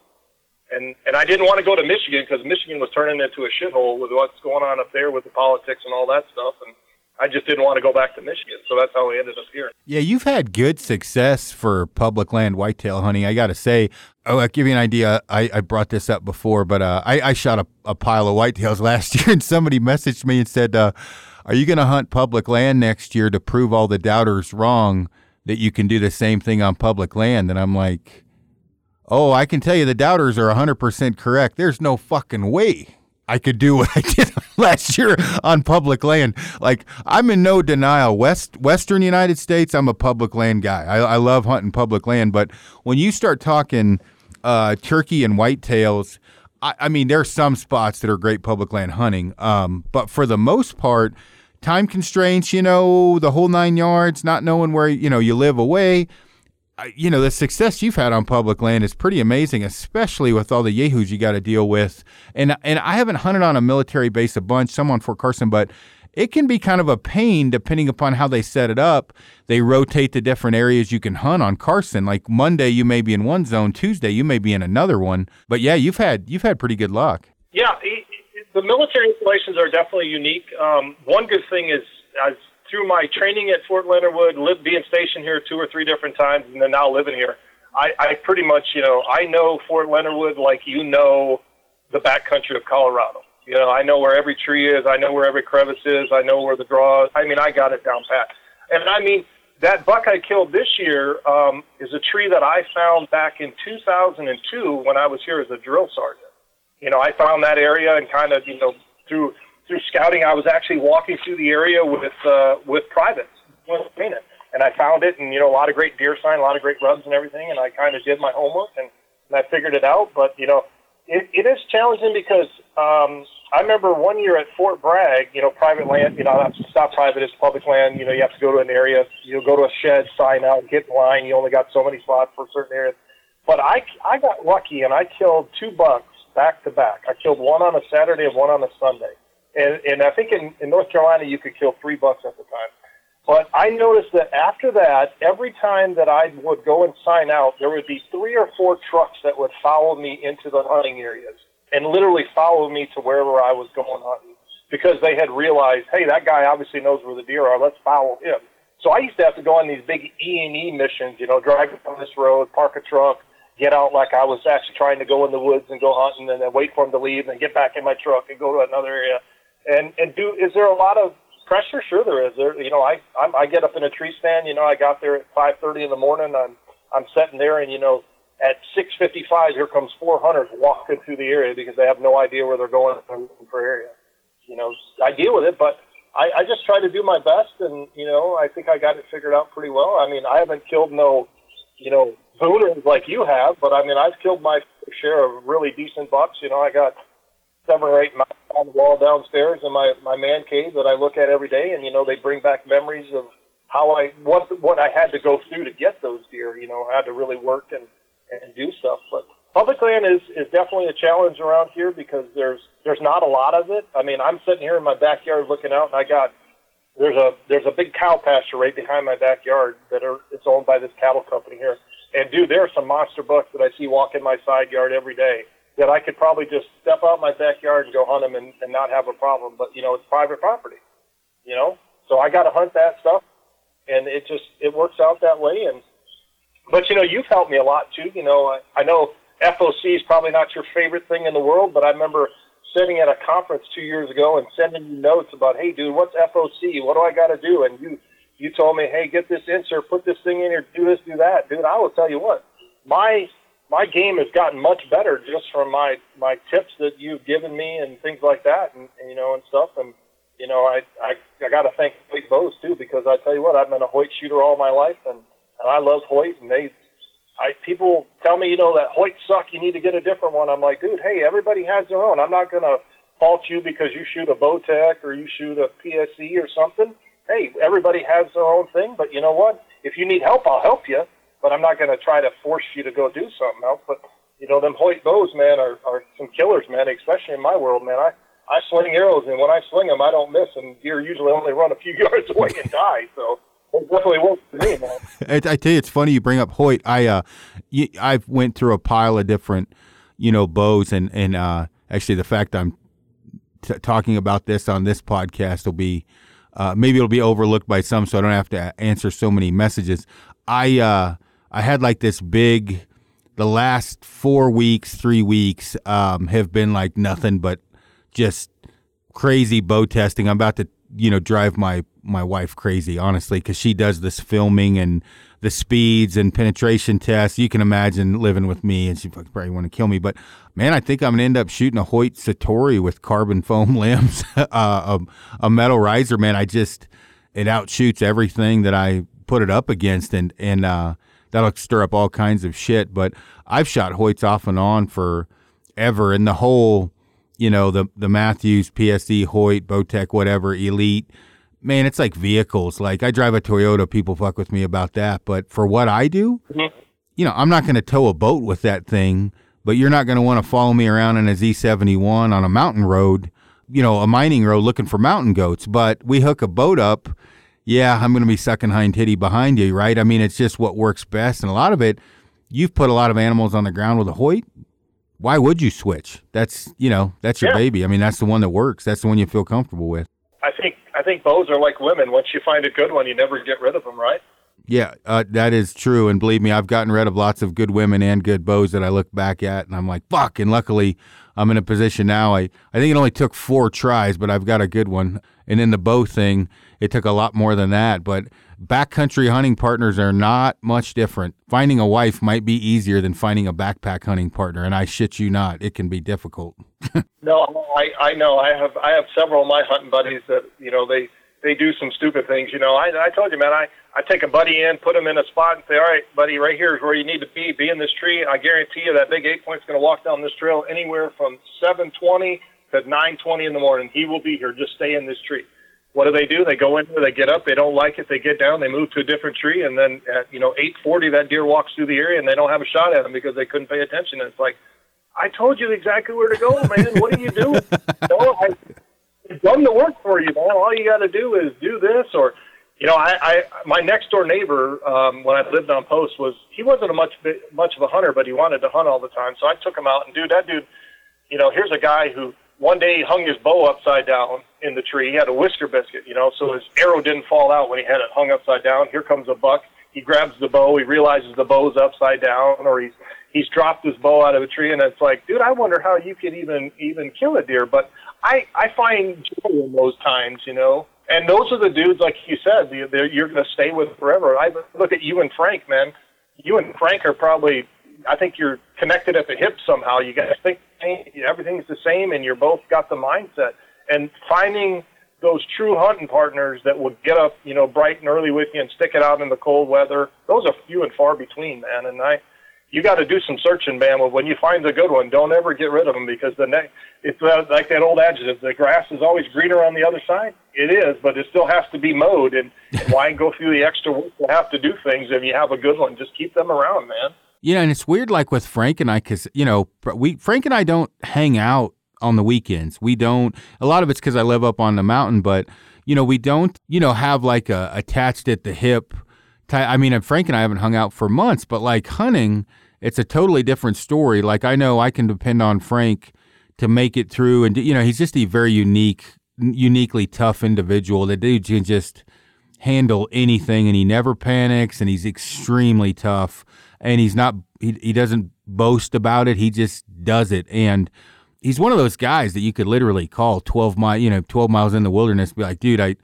And and I didn't want to go to Michigan because Michigan was turning into a shithole with what's going on up there with the politics and all that stuff. And I just didn't want to go back to Michigan, so that's how we ended up here. Yeah, you've had good success for public land whitetail hunting. I got to say, oh, I'll give you an idea. I, I brought this up before, but uh, I, I shot a, a, pile of whitetails last year, and somebody messaged me and said, uh, "Are you going to hunt public land next year to prove all the doubters wrong that you can do the same thing on public land?" And I'm like, "Oh, I can tell you the doubters are 100% correct. There's no fucking way." I could do what I did last year on public land. Like I'm in no denial. West Western United States, I'm a public land guy. I, I love hunting public land, but when you start talking uh, turkey and whitetails, I, I mean there are some spots that are great public land hunting, um, but for the most part, time constraints, you know, the whole nine yards, not knowing where you know you live away you know the success you've had on public land is pretty amazing, especially with all the yahoos you got to deal with. And and I haven't hunted on a military base a bunch, some on Fort Carson, but it can be kind of a pain depending upon how they set it up. They rotate the different areas you can hunt on Carson. Like Monday, you may be in one zone. Tuesday, you may be in another one. But yeah, you've had you've had pretty good luck. Yeah, the military installations are definitely unique. Um, one good thing is, as through my training at Fort Leonard Wood, live, being stationed here two or three different times, and then now living here, I, I pretty much, you know, I know Fort Leonard Wood like you know the backcountry of Colorado. You know, I know where every tree is. I know where every crevice is. I know where the draw is. I mean, I got it down pat. And I mean, that buck I killed this year um, is a tree that I found back in 2002 when I was here as a drill sergeant. You know, I found that area and kind of, you know, through through scouting, I was actually walking through the area with uh, with privates, and I found it, and you know, a lot of great deer sign, a lot of great rubs and everything, and I kind of did my homework and, and I figured it out. But you know, it, it is challenging because um, I remember one year at Fort Bragg, you know, private land, you know, it's not private, it's public land. You know, you have to go to an area, you go to a shed, sign out, get in line. You only got so many spots for certain areas. But I, I got lucky and I killed two bucks back to back. I killed one on a Saturday and one on a Sunday and, and I think in, in North Carolina you could kill three bucks at the time. But I noticed that after that, every time that I would go and sign out, there would be three or four trucks that would follow me into the hunting areas and literally follow me to wherever I was going hunting because they had realized, hey, that guy obviously knows where the deer are. Let's follow him. So I used to have to go on these big E and E missions, you know, drive down this road, park a truck, get out like I was actually trying to go in the woods and go hunting, and then wait for him to leave, and get back in my truck and go to another area and and do is there a lot of pressure? Sure, there is. There, you know, I I'm, I get up in a tree stand. You know, I got there at 5:30 in the morning. I'm I'm sitting there, and you know, at 6:55, here comes four hunters walking through the area because they have no idea where they're going for area. You know, I deal with it, but I, I just try to do my best, and you know, I think I got it figured out pretty well. I mean, I haven't killed no, you know, booners like you have, but I mean, I've killed my share of really decent bucks. You know, I got seven or eight on the wall downstairs in my my man cave that I look at every day, and you know they bring back memories of how I what what I had to go through to get those deer. You know, I had to really work and and do stuff. But public land is is definitely a challenge around here because there's there's not a lot of it. I mean, I'm sitting here in my backyard looking out, and I got there's a there's a big cow pasture right behind my backyard that are it's owned by this cattle company here. And dude, there are some monster bucks that I see walking my side yard every day that I could probably just step out my backyard and go hunt them and, and not have a problem. But you know, it's private property. You know, so I got to hunt that stuff, and it just it works out that way. And but you know, you've helped me a lot too. You know, I, I know FOC is probably not your favorite thing in the world, but I remember sitting at a conference two years ago and sending you notes about, hey, dude, what's FOC? What do I got to do? And you you told me, hey, get this insert, put this thing in here, do this, do that, dude. I will tell you what, my my game has gotten much better just from my my tips that you've given me and things like that, and, and you know and stuff. And you know, I I, I got to thank Hoyt Bows too because I tell you what, I've been a Hoyt shooter all my life, and and I love Hoyt, and they. I, people tell me, you know, that Hoyt suck. You need to get a different one. I'm like, dude, hey, everybody has their own. I'm not gonna fault you because you shoot a Bowtech or you shoot a PSE or something. Hey, everybody has their own thing, but you know what? If you need help, I'll help you but I'm not going to try to force you to go do something else. But you know, them Hoyt bows, man, are, are some killers, man. Especially in my world, man. I I sling arrows, and when I sling them, I don't miss, and deer usually only run a few yards away and die. So it definitely works for me, man. I, I tell you, it's funny you bring up Hoyt. I uh, I've went through a pile of different, you know, bows, and and uh, actually the fact I'm t- talking about this on this podcast will be. Uh, maybe it'll be overlooked by some, so I don't have to answer so many messages. I uh, I had like this big, the last four weeks, three weeks um, have been like nothing but just crazy bow testing. I'm about to you know drive my my wife crazy honestly because she does this filming and the speeds and penetration tests. You can imagine living with me, and she probably want to kill me. But man, I think I'm gonna end up shooting a Hoyt Satori with carbon foam limbs, uh, a, a metal riser. Man, I just it outshoots everything that I put it up against, and and uh, that'll stir up all kinds of shit. But I've shot Hoyts off and on for ever, and the whole, you know, the the Mathews, PSE, Hoyt, Bowtech, whatever, Elite man, it's like vehicles. Like I drive a Toyota, people fuck with me about that. But for what I do, mm-hmm. you know, I'm not going to tow a boat with that thing. But you're not going to want to follow me around in a Z71 on a mountain road, you know, a mining road looking for mountain goats. But we hook a boat up, yeah, I'm going to be sucking hind titty behind you, right? I mean, it's just what works best. And a lot of it, you've put a lot of animals on the ground with a Hoyt. Why would you switch? That's, you know, that's your yeah. baby. I mean, that's the one that works. That's the one you feel comfortable with. I think I think bows are like women. Once you find a good one, you never get rid of them, right? Yeah, uh, that is true. And believe me, I've gotten rid of lots of good women and good bows that I look back at and I'm like, fuck. And luckily, I'm in a position now. I, I think it only took four tries, but I've got a good one. And in the bow thing, it took a lot more than that. But backcountry hunting partners are not much different. Finding a wife might be easier than finding a backpack hunting partner. And I shit you not, it can be difficult. no, I, I know. I have I have several of my hunting buddies that you know they they do some stupid things. You know, I I told you, man, I I take a buddy in, put him in a spot, and say, all right, buddy, right here is where you need to be. Be in this tree. I guarantee you that big eight point's going to walk down this trail anywhere from 7:20 to 9:20 in the morning. He will be here. Just stay in this tree. What do they do? They go in there, they get up, they don't like it, they get down, they move to a different tree, and then at you know 8:40, that deer walks through the area, and they don't have a shot at him because they couldn't pay attention. And it's like, I told you exactly where to go, man. What are you doing? no, I, I've done the work for you, man. All you got to do is do this, or you know, I, I my next door neighbor um, when I lived on post was he wasn't a much much of a hunter, but he wanted to hunt all the time. So I took him out, and dude, that dude, you know, here's a guy who one day hung his bow upside down in the tree. He had a whisker biscuit, you know, so his arrow didn't fall out when he had it hung upside down. Here comes a buck. He grabs the bow. He realizes the bow's upside down, or he's he's dropped his bow out of a tree, and it's like, dude, I wonder how you could even even kill a deer. But I I find joy in those times, you know. And those are the dudes, like you said, you're going to stay with forever. I look at you and Frank, man. You and Frank are probably, I think you're connected at the hip somehow. You guys think everything's the same, and you're both got the mindset. And finding those true hunting partners that would get up, you know, bright and early with you and stick it out in the cold weather, those are few and far between, man. And I, you got to do some searching, man. But when you find the good one, don't ever get rid of them because the next, it's uh, like that old adage: the grass is always greener on the other side. It is, but it still has to be mowed. And, and why go through the extra work to have to do things if you have a good one? Just keep them around, man. You know, and it's weird, like with Frank and I, because you know, we Frank and I don't hang out on the weekends. We don't. A lot of it's because I live up on the mountain, but you know, we don't. You know, have like a attached at the hip. I mean, uh, Frank and I haven't hung out for months, but like hunting, it's a totally different story. Like I know I can depend on Frank to make it through, and you know, he's just a very unique, uniquely tough individual. that dude can just handle anything, and he never panics, and he's extremely tough, and he's not. He, he doesn't boast about it. He just does it, and he's one of those guys that you could literally call 12 mile, you know, 12 miles in the wilderness, be like, dude, I,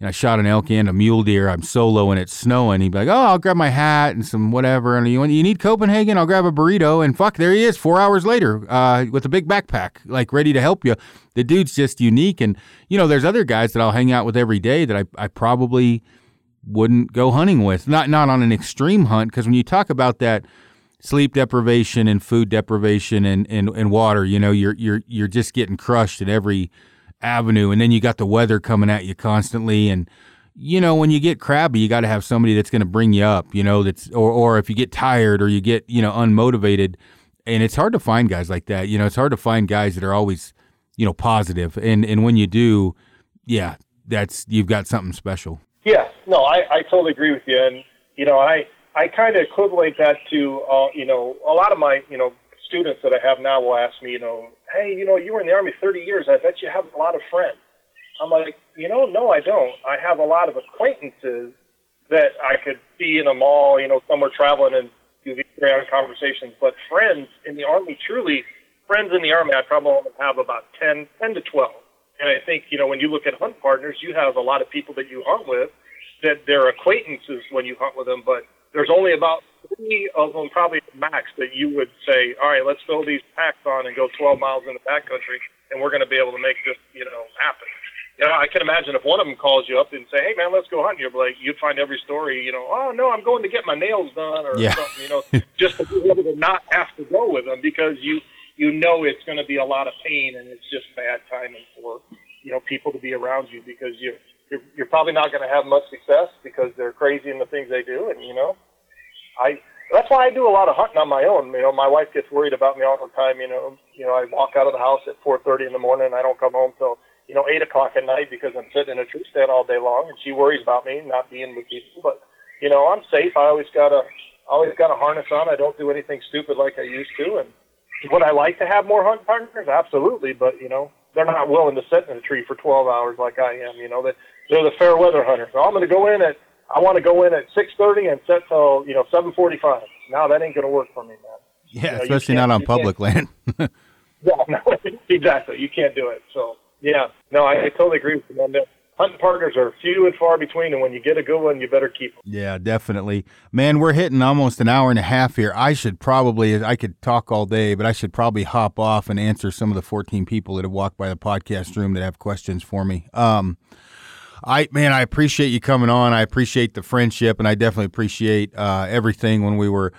know, I shot an elk and a mule deer. I'm solo and it's snowing. He'd be like, oh, I'll grab my hat and some whatever. And you, you need Copenhagen? I'll grab a burrito. And fuck, there he is four hours later uh, with a big backpack, like ready to help you. The dude's just unique. And, you know, there's other guys that I'll hang out with every day that I, I probably wouldn't go hunting with. Not, not on an extreme hunt. Cause when you talk about that, sleep deprivation and food deprivation and, and, and water. You know, you're you're you're just getting crushed at every avenue, and then you got the weather coming at you constantly, and you know when you get crabby, you got to have somebody that's going to bring you up. You know, that's or or if you get tired or you get you know unmotivated, and it's hard to find guys like that. You know, it's hard to find guys that are always you know positive, and and when you do, yeah, that's you've got something special. Yeah, no, I I totally agree with you, and you know I I kind of equivalent that to, uh, you know, a lot of my, you know, students that I have now will ask me, you know, hey, you know, you were in the Army 30 years. I bet you have a lot of friends. I'm like, you know, no, I don't. I have a lot of acquaintances that I could be in a mall, you know, somewhere traveling and do these grand conversations. But friends in the Army, truly, friends in the Army, I probably have about 10, 10 to 12. And I think, you know, when you look at hunt partners, you have a lot of people that you hunt with that they're acquaintances when you hunt with them, but there's only about three of them, probably max, that you would say, all right, let's throw these packs on and go 12 miles in the backcountry, and we're going to be able to make this, you know, happen. You know, I can imagine if one of them calls you up and say, "Hey, man, let's go hunting," you're like, you'd find every story, you know, "Oh no, I'm going to get my nails done," or Yeah. something, you know, just to be able to not have to go with them because you you know it's going to be a lot of pain and it's just bad timing for you know people to be around you because you you're, you're probably not going to have much success because they're crazy in the things they do, and you know, I that's why I do a lot of hunting on my own. You know, my wife gets worried about me all the time. You know, you know, I walk out of the house at 4:30 in the morning, and I don't come home till you know eight o'clock at night because I'm sitting in a tree stand all day long, and she worries about me not being with people. But you know, I'm safe. I always got a always got a harness on. I don't do anything stupid like I used to. And would I like to have more hunt partners? Absolutely. But you know, they're not willing to sit in a tree for 12 hours like I am. You know, they they're the fair weather hunters. So I'm going to go in at I want to go in at 6:30 and set till you know 7:45. Now that ain't going to work for me, man. Yeah, You know, especially can't- on public land. Yeah, no, exactly. You can't do it. So yeah, no, I, I totally agree with you, man. The Hunting partners are few and far between, and when you get a good one, you better keep them. Yeah, definitely. Man, we're hitting almost an hour and a half here. I should probably, I could talk all day, but I should probably hop off and answer some of the 14 people that have walked by the podcast room that have questions for me. Um, I, man, I appreciate you coming on. I appreciate the friendship, and I definitely appreciate uh, everything when we were,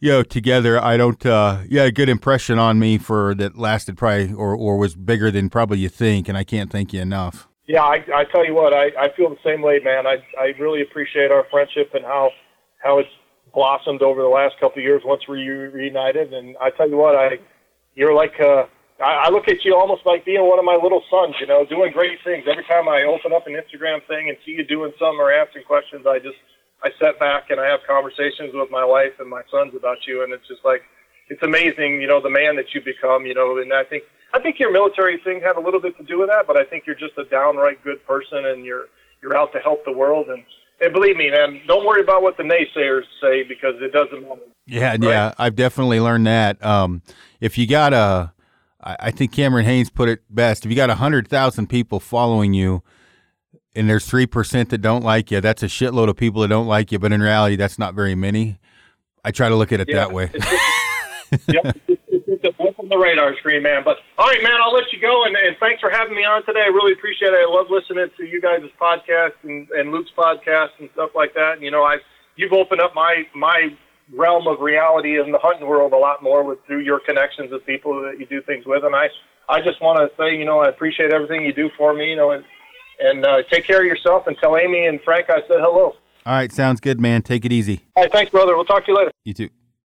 you know, together. I don't, uh, had a good impression on me for that lasted probably, or, or was bigger than probably you think, and I can't thank you enough. Yeah, I, I tell you what, I, I feel the same way, man. I, I really appreciate our friendship and how how it's blossomed over the last couple of years once we reunited. And I tell you what, I you're like uh, I, I look at you almost like being one of my little sons, you know, doing great things. Every time I open up an Instagram thing and see you doing something or asking questions, I just I sit back and I have conversations with my wife and my sons about you, and it's just like it's amazing, you know, the man that you become, you know, and I think I think your military thing had a little bit to do with that, but I think you're just a downright good person and you're you're out to help the world and and believe me, man, don't worry about what the naysayers say because it doesn't matter. Yeah, yeah, I've definitely learned that. Um, if you got a, I I think Cameron Hanes put it best. If you got a hundred thousand people following you, and there's three percent that don't like you, that's a shitload of people that don't like you. But in reality, that's not very many. I try to look at it Yeah, that way. yep, it's, it's, it's a blip on the radar screen, man. But all right, man, I'll let you go, and, and thanks for having me on today. I really appreciate it. I love listening to you guys' podcast and, and Luke's podcast and stuff like that. And, you know, I you've opened up my my realm of reality in the hunting world a lot more with through your connections with people that you do things with, and I I just want to say, you know, I appreciate everything you do for me, you know, and and uh, take care of yourself and tell Amy and Frank I said hello. All right, sounds good, man. Take it easy. All right, thanks, brother. We'll talk to you later. You too.